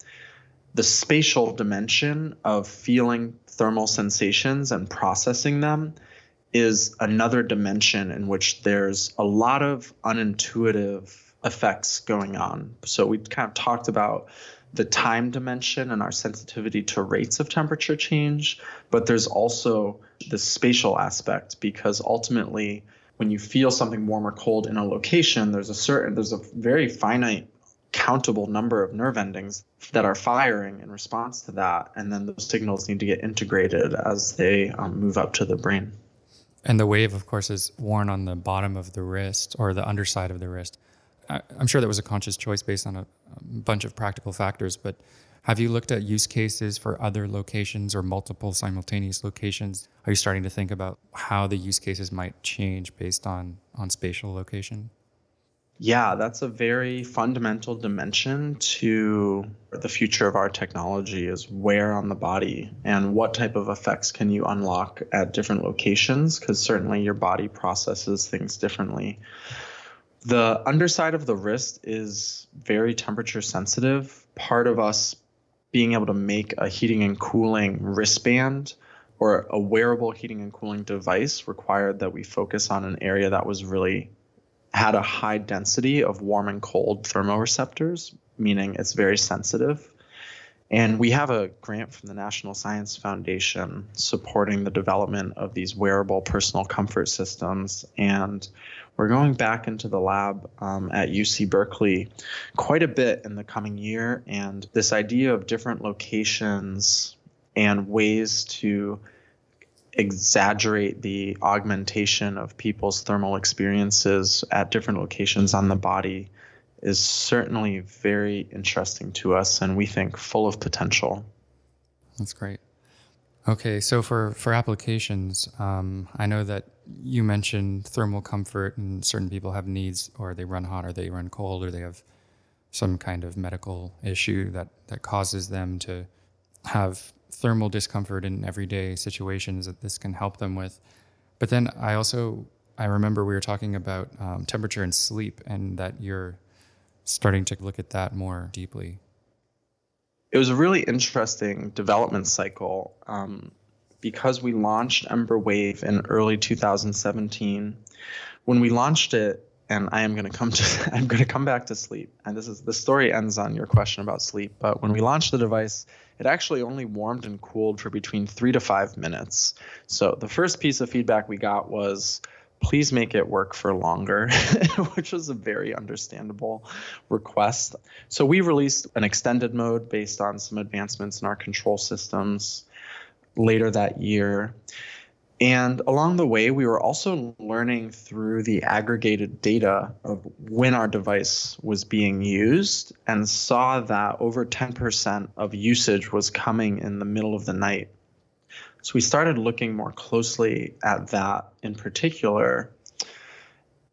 the spatial dimension of feeling thermal sensations and processing them is another dimension in which there's a lot of unintuitive effects going on. So we kind of talked about the time dimension and our sensitivity to rates of temperature change, but there's also the spatial aspect because ultimately when you feel something warm or cold in a location, there's a certain there's a very finite countable number of nerve endings that are firing in response to that, and then those signals need to get integrated as they um, move up to the brain. And the wave, of course, is worn on the bottom of the wrist or the underside of the wrist. I, am sure that was a conscious choice based on a, a, bunch of practical factors, but have you looked at use cases for other locations or multiple simultaneous locations? Are you starting to think about how the use cases might change based on, on spatial location? Yeah, that's a very fundamental dimension to the future of our technology is where on the body and what type of effects can you unlock at different locations because certainly your body processes things differently. The underside of the wrist is very temperature sensitive. Part of us being able to make a heating and cooling wristband or a wearable heating and cooling device required that we focus on an area that was really had a high density of warm and cold thermoreceptors, meaning it's very sensitive. And we have a grant from the National Science Foundation supporting the development of these wearable personal comfort systems. And we're going back into the lab um, at UC Berkeley quite a bit in the coming year. And this idea of different locations and ways to exaggerate the augmentation of people's thermal experiences at different locations on the body is certainly very interesting to us and we think full of potential. That's great. Okay, so for for applications, um, I know that you mentioned thermal comfort, and certain people have needs, or they run hot, or they run cold, or they have some kind of medical issue that, that causes them to have thermal discomfort in everyday situations that this can help them with. But then I also I remember we were talking about um, temperature and sleep, and that you're starting to look at that more deeply. It was a really interesting development cycle um, because we launched Embr Wave in early 2017. When we launched it, and I am going to come to I'm going to come back to sleep. And this is the story ends on your question about sleep. But when we launched the device, it actually only warmed and cooled for between three to five minutes. So the first piece of feedback we got was, please make it work for longer, which was a very understandable request. So we released an extended mode based on some advancements in our control systems later that year. And along the way, we were also learning through the aggregated data of when our device was being used and saw that over 10% of usage was coming in the middle of the night. So we started looking more closely at that in particular.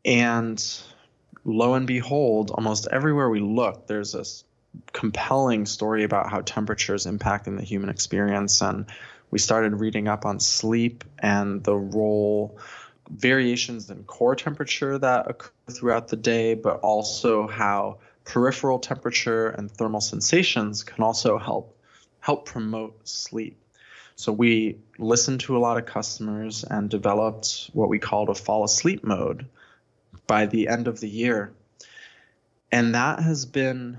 And lo and behold, almost everywhere we look, there's this compelling story about how temperature is impacting the human experience. And we started reading up on sleep and the role variations in core temperature that occur throughout the day, but also how peripheral temperature and thermal sensations can also help help promote sleep. So we listened to a lot of customers and developed what we called a fall asleep mode by the end of the year. And that has been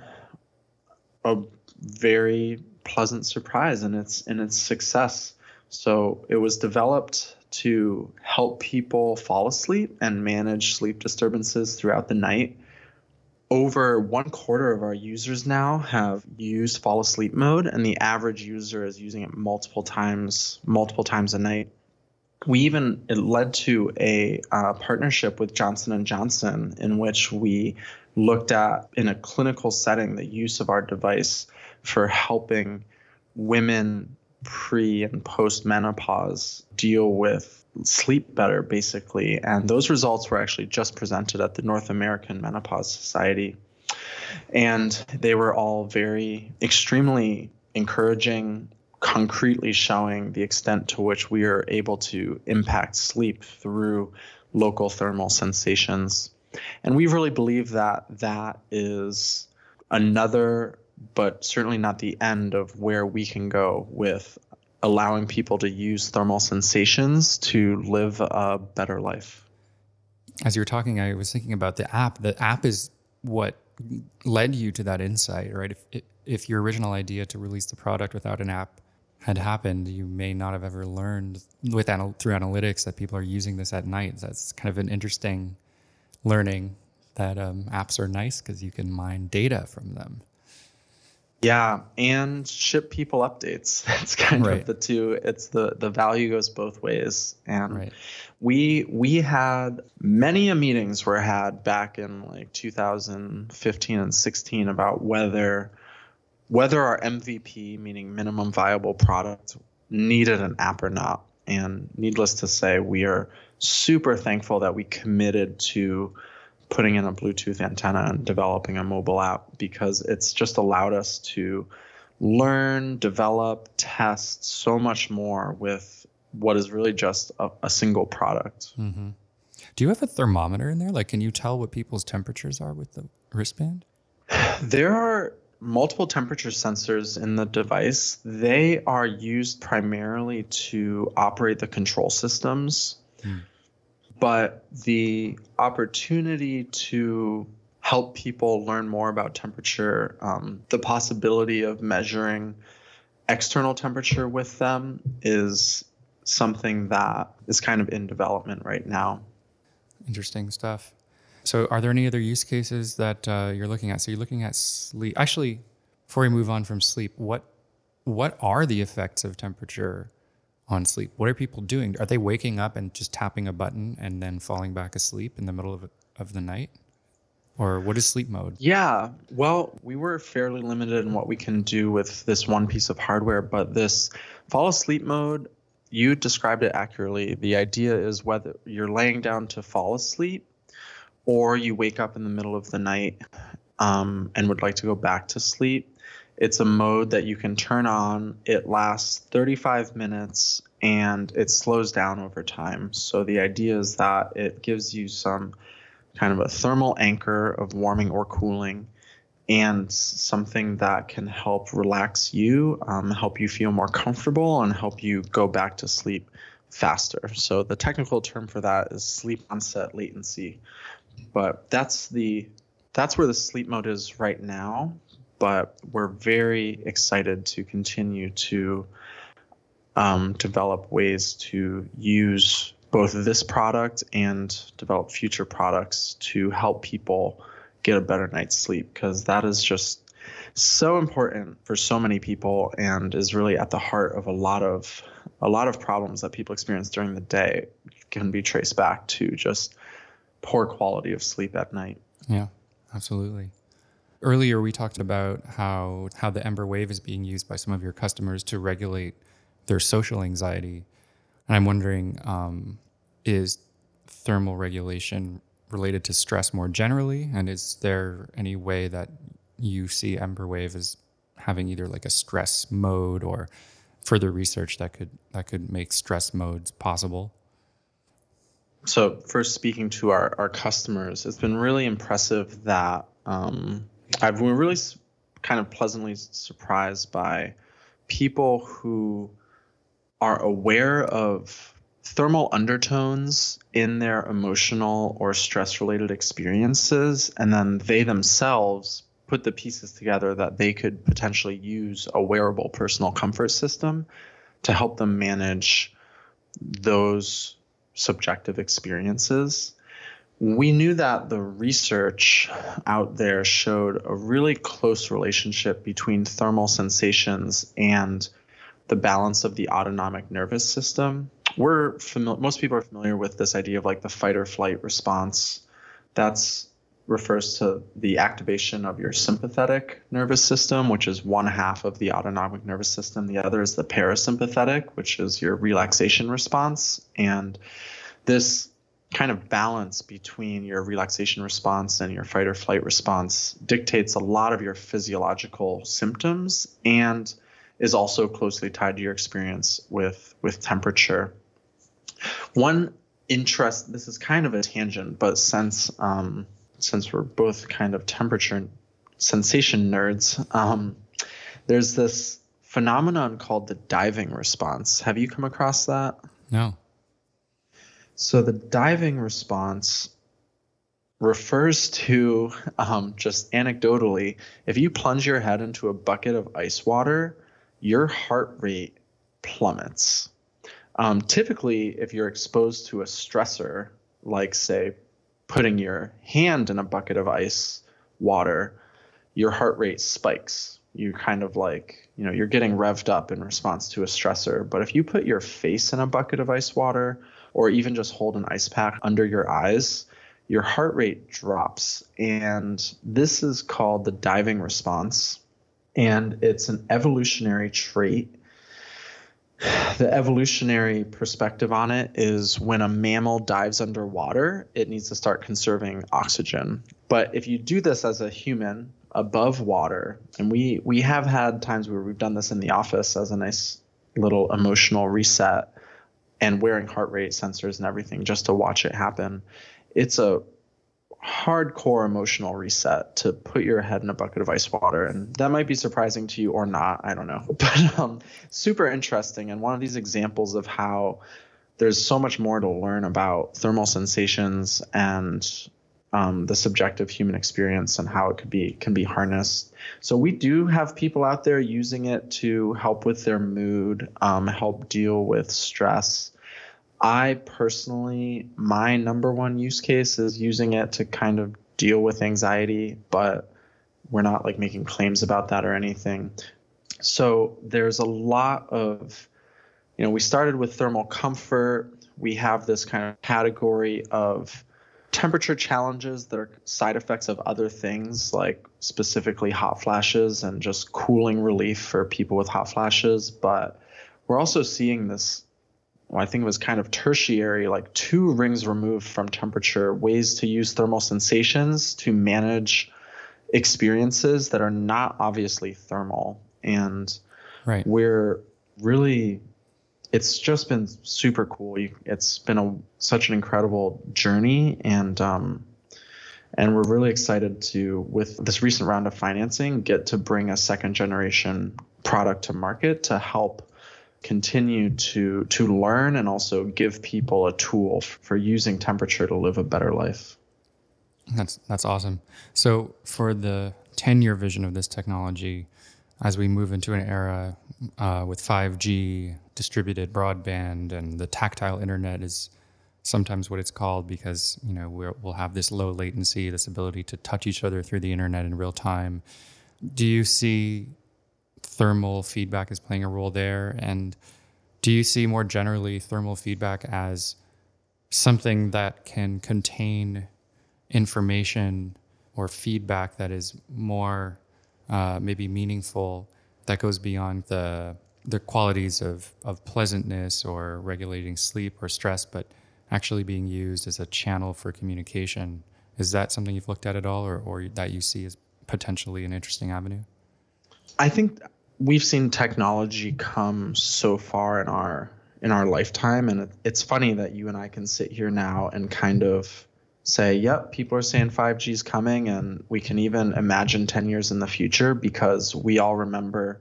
a very pleasant surprise in its in its success. So it was developed to help people fall asleep and manage sleep disturbances throughout the night. Over one quarter of our users now have used fall asleep mode, and the average user is using it multiple times, multiple times a night. We even it led to a uh, partnership with Johnson and Johnson, in which we looked at in a clinical setting the use of our device for helping women pre and post menopause deal with sleep better, basically. And those results were actually just presented at the North American Menopause Society. And they were all very, extremely encouraging, concretely showing the extent to which we are able to impact sleep through local thermal sensations. And we really believe that that is another but certainly not the end of where we can go with allowing people to use thermal sensations to live a better life. As you were talking, I was thinking about the app. The app is what led you to that insight, right? If if your original idea to release the product without an app had happened, you may not have ever learned with anal- through analytics that people are using this at night. That's kind of an interesting learning that um, apps are nice because you can mine data from them. Yeah, and ship people updates. That's kind right. of the two. It's the the value goes both ways. And right. we we had many a meetings were had back in like 2015 and 16 about whether whether our MVP, meaning minimum viable product, needed an app or not. And needless to say, we are super thankful that we committed to putting in a Bluetooth antenna and developing a mobile app because it's just allowed us to learn, develop, test so much more with what is really just a, a single product. Mm-hmm. Do you have a thermometer in there? Like, can you tell what people's temperatures are with the wristband? There are multiple temperature sensors in the device. They are used primarily to operate the control systems. Mm but the opportunity to help people learn more about temperature, um, the possibility of measuring external temperature with them is something that is kind of in development right now. Interesting stuff. So, are there any other use cases that uh, you're looking at? So, you're looking at sleep. Actually, before we move on from sleep, what what are the effects of temperature on sleep? What are people doing? Are they waking up and just tapping a button and then falling back asleep in the middle of, of the night? Or what is sleep mode? Yeah, well, we were fairly limited in what we can do with this one piece of hardware, but this fall asleep mode, you described it accurately. The idea is whether you're laying down to fall asleep or you wake up in the middle of the night um, and would like to go back to sleep, it's a mode that you can turn on. It lasts 35 minutes and it slows down over time. So the idea is that it gives you some kind of a thermal anchor of warming or cooling and something that can help relax you, um, help you feel more comfortable, and help you go back to sleep faster. So the technical term for that is sleep onset latency. But that's the that's where the sleep mode is right now. But we're very excited to continue to um, develop ways to use both this product and develop future products to help people get a better night's sleep because that is just so important for so many people and is really at the heart of a lot of a lot of problems that people experience during the day can be traced back to just poor quality of sleep at night. Yeah, absolutely. Earlier we talked about how how the Embr Wave is being used by some of your customers to regulate their social anxiety, and I'm wondering, um, is thermal regulation related to stress more generally? And is there any way that you see Embr Wave as having either like a stress mode or further research that could that could make stress modes possible? So, first speaking to our, our customers, it's been really impressive that um, I've been really kind of pleasantly surprised by people who are aware of thermal undertones in their emotional or stress related experiences, and then they themselves put the pieces together that they could potentially use a wearable personal comfort system to help them manage those subjective experiences. We knew that the research out there showed a really close relationship between thermal sensations and the balance of the autonomic nervous system. We're familiar most people are familiar with this idea of like the fight or flight response. That's refers to the activation of your sympathetic nervous system which is one half of the autonomic nervous system. The other is the parasympathetic which is your relaxation response. And this kind of balance between your relaxation response and your fight or flight response dictates a lot of your physiological symptoms and is also closely tied to your experience with with temperature one interest. This is kind of a tangent, but since um, since we're both kind of temperature sensation nerds, um, there's this phenomenon called the diving response. Have you come across that? No. So the diving response refers to um, just anecdotally, if you plunge your head into a bucket of ice water, your heart rate plummets. Um, typically, if you're exposed to a stressor, like say putting your hand in a bucket of ice water, your heart rate spikes. You kind of like, you know, you're getting revved up in response to a stressor. But if you put your face in a bucket of ice water, or even just hold an ice pack under your eyes, your heart rate drops. And this is called the diving response. And it's an evolutionary trait the evolutionary perspective on it is when a mammal dives underwater, it needs to start conserving oxygen. But if you do this as a human above water, and we we have had times where we've done this in the office as a nice little emotional reset and wearing heart rate sensors and everything just to watch it happen. It's a hardcore emotional reset to put your head in a bucket of ice water. And that might be surprising to you or not. I don't know. But um, super interesting and one of these examples of how there's so much more to learn about thermal sensations and um, the subjective human experience and how it could be can be harnessed. So we do have people out there using it to help with their mood um, help deal with stress I personally, my number one use case is using it to kind of deal with anxiety, but we're not like making claims about that or anything. So there's a lot of, you know, we started with thermal comfort. We have this kind of category of temperature challenges that are side effects of other things, like specifically hot flashes and just cooling relief for people with hot flashes. But we're also seeing this well, I think it was kind of tertiary, like two rings removed from temperature, ways to use thermal sensations to manage experiences that are not obviously thermal. And right. we're really it's just been super cool. It's been a such an incredible journey, and um, and we're really excited to with this recent round of financing get to bring a second generation product to market to help continue to to learn and also give people a tool for using temperature to live a better life. That's that's awesome. So for the 10 year vision of this technology, as we move into an era uh, with 5G, distributed broadband, and the tactile internet is sometimes what it's called because you know we will have this low latency, this ability to touch each other through the internet in real time. Do you see thermal feedback is playing a role there? And do you see more generally thermal feedback as something that can contain information or feedback that is more uh, maybe meaningful that goes beyond the the qualities of, of pleasantness or regulating sleep or stress, but actually being used as a channel for communication. Is that something you've looked at at all or, or that you see as potentially an interesting avenue? I think we've seen technology come so far in our in our lifetime and it's funny that you and I can sit here now and kind of say, yep, people are saying 5G is coming, and we can even imagine 10 years in the future because we all remember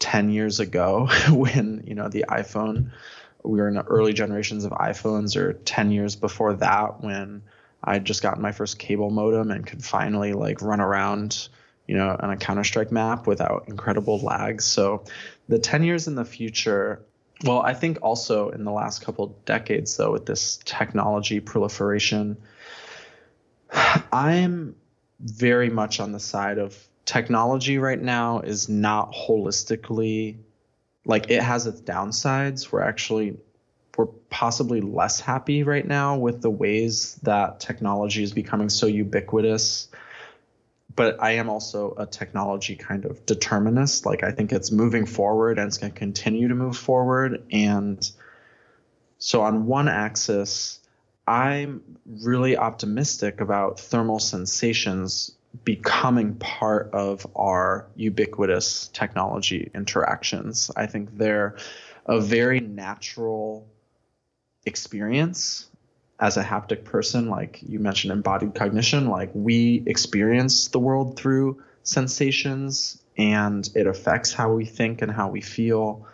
10 years ago when, you know, the iPhone, we were in the early generations of iPhones, or 10 years before that when I'd just gotten my first cable modem and could finally like run around, you know, on a Counter Strike map without incredible lags. So the 10 years in the future, well, I think also in the last couple decades, though, with this technology proliferation, I'm very much on the side of technology right now is not holistically like it has its downsides. We're actually we're possibly less happy right now with the ways that technology is becoming so ubiquitous. But I am also a technology kind of determinist. Like I think it's moving forward and it's going to continue to move forward. And so on one axis, I'm really optimistic about thermal sensations becoming part of our ubiquitous technology interactions. I think they're a very natural experience as a haptic person. Like you mentioned, embodied cognition, like we experience the world through sensations and it affects how we think and how we feel.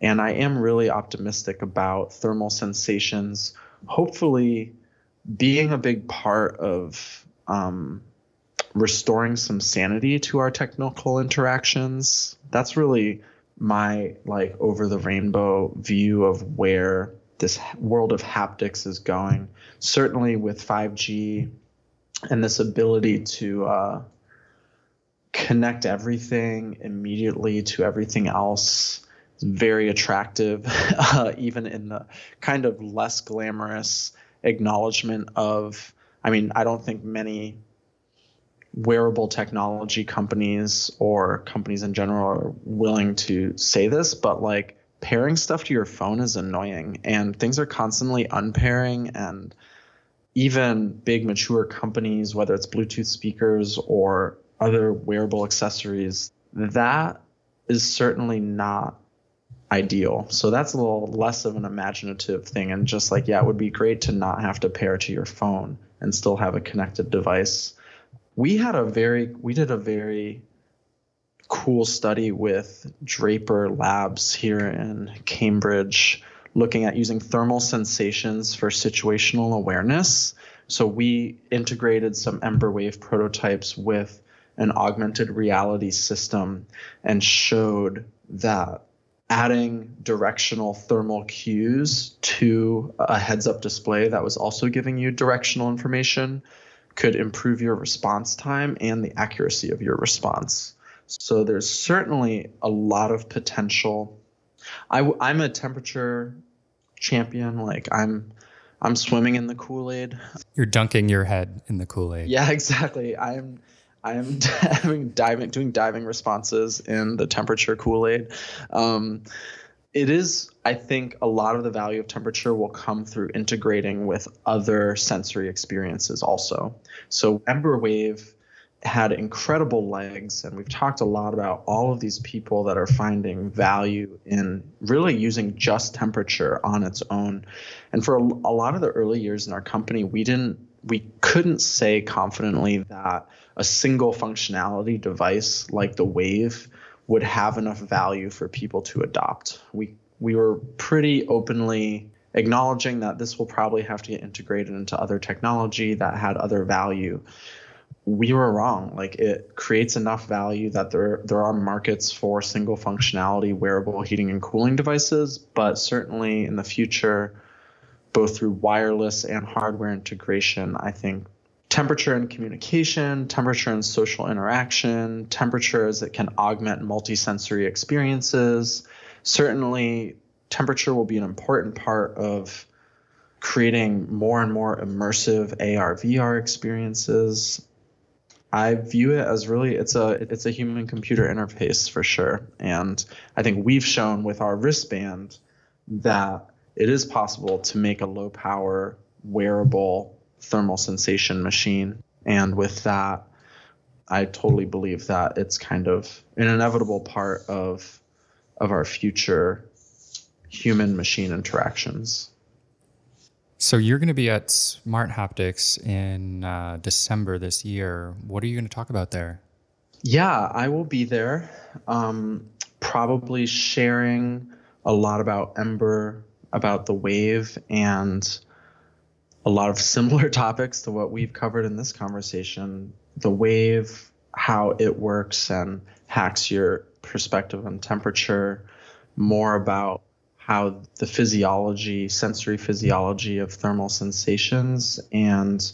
And I am really optimistic about thermal sensations hopefully being a big part of um, restoring some sanity to our technical interactions. That's really my like over the rainbow view of where this world of haptics is going. Certainly with 5G and this ability to uh, connect everything immediately to everything else is very attractive, uh, even in the kind of less glamorous acknowledgement of. I mean, I don't think many wearable technology companies or companies in general are willing to say this, but like pairing stuff to your phone is annoying and things are constantly unpairing and even big mature companies, whether it's Bluetooth speakers or other wearable accessories, that is certainly not ideal. So that's a little less of an imaginative thing. And just like, yeah, it would be great to not have to pair to your phone and still have a connected device. We had a very, we did a very cool study with Draper Labs here in Cambridge looking at using thermal sensations for situational awareness. So we integrated some Embr Wave prototypes with an augmented reality system and showed that adding directional thermal cues to a heads up display that was also giving you directional information could improve your response time and the accuracy of your response. So there's certainly a lot of potential. I, am a temperature champion. Like I'm, I'm swimming in the Kool Aid. You're dunking your head in the Kool Aid. Yeah, exactly. I'm I am having diving doing diving responses in the temperature Kool-Aid. Um, it is, I think, a lot of the value of temperature will come through integrating with other sensory experiences also. So Embr Wave had incredible legs and we've talked a lot about all of these people that are finding value in really using just temperature on its own. And for a, a lot of the early years in our company we didn't we couldn't say confidently that a single functionality device like the wave would have enough value for people to adopt. We we were pretty openly acknowledging that this will probably have to get integrated into other technology that had other value we were wrong. Like it creates enough value that there there are markets for single functionality wearable heating and cooling devices, but certainly in the future, both through wireless and hardware integration, I think temperature and communication, temperature and social interaction, temperatures that can augment multisensory experiences. Certainly, temperature will be an important part of creating more and more immersive AR VR experiences I view it as really it's a it's a human computer interface for sure. And I think we've shown with our wristband that it is possible to make a low power wearable thermal sensation machine. And with that, I totally believe that it's kind of an inevitable part of of our future human machine interactions. So you're going to be at Smart Haptics in uh, December this year. What are you going to talk about there? Yeah, I will be there. Um, probably sharing a lot about Embr, about the Wave, and a lot of similar topics to what we've covered in this conversation. The Wave, how it works and hacks your perspective on temperature, more about how the physiology, sensory physiology of thermal sensations, and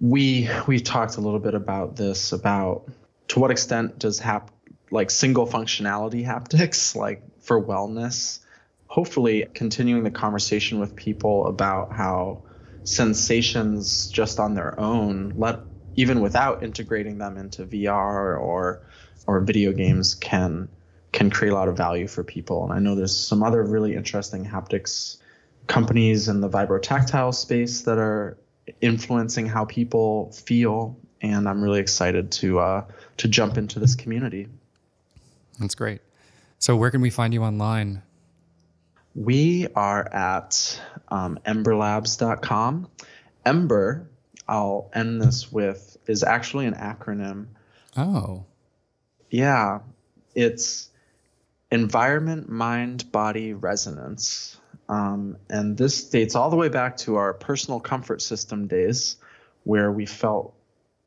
we we talked a little bit about this about to what extent does hap like single functionality haptics like for wellness hopefully continuing the conversation with people about how sensations just on their own let even without integrating them into VR or or video games can can create a lot of value for people. And I know there's some other really interesting haptics companies in the vibrotactile space that are influencing how people feel. And I'm really excited to uh, to jump into this community. That's great. So where can we find you online? We are at um, embrlabs.com. Embr, I'll end this with, is actually an acronym. Oh. Yeah. It's environment, mind, body resonance. Um, and this dates all the way back to our personal comfort system days, where we felt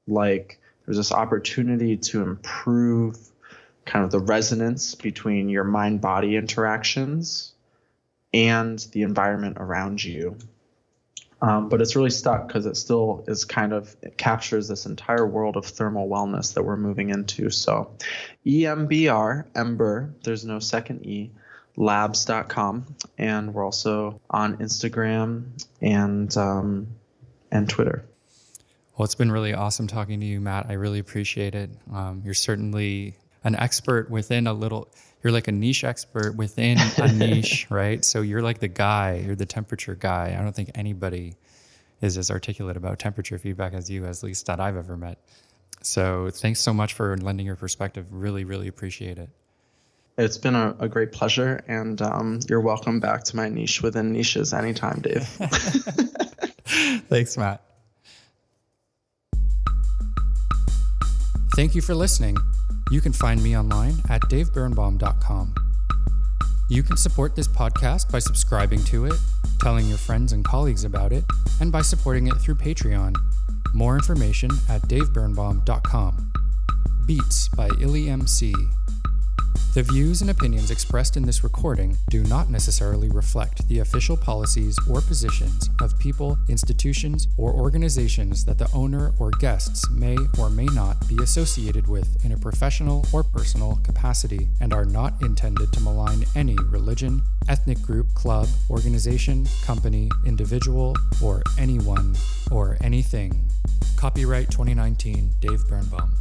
like there's this opportunity to improve kind of the resonance between your mind body interactions and the environment around you. Um, but it's really stuck because it still is kind of captures this entire world of thermal wellness that we're moving into. So, EMBR, Ember, there's no second E, labs.com. And we're also on Instagram and, um, and Twitter. Well, it's been really awesome talking to you, Matt. I really appreciate it. Um, you're certainly an expert within a little you're like a niche expert within a niche, right? So you're like the guy, you're the temperature guy. I don't think anybody is as articulate about temperature feedback as you, at least that I've ever met. So thanks so much for lending your perspective. Really, really appreciate it. It's been a, a great pleasure, and um, you're welcome back to my niche within niches anytime, Dave. thanks, Matt. Thank you for listening. You can find me online at davebirnbaum.com. You can support this podcast by subscribing to it, telling your friends and colleagues about it, and by supporting it through Patreon. More information at davebirnbaum.com. Beats by Illy MC. The views and opinions expressed in this recording do not necessarily reflect the official policies or positions of people, institutions, or organizations that the owner or guests may or may not be associated with in a professional or personal capacity and are not intended to malign any religion, ethnic group, club, organization, company, individual, or anyone or anything. Copyright 2019 Dave Birnbaum.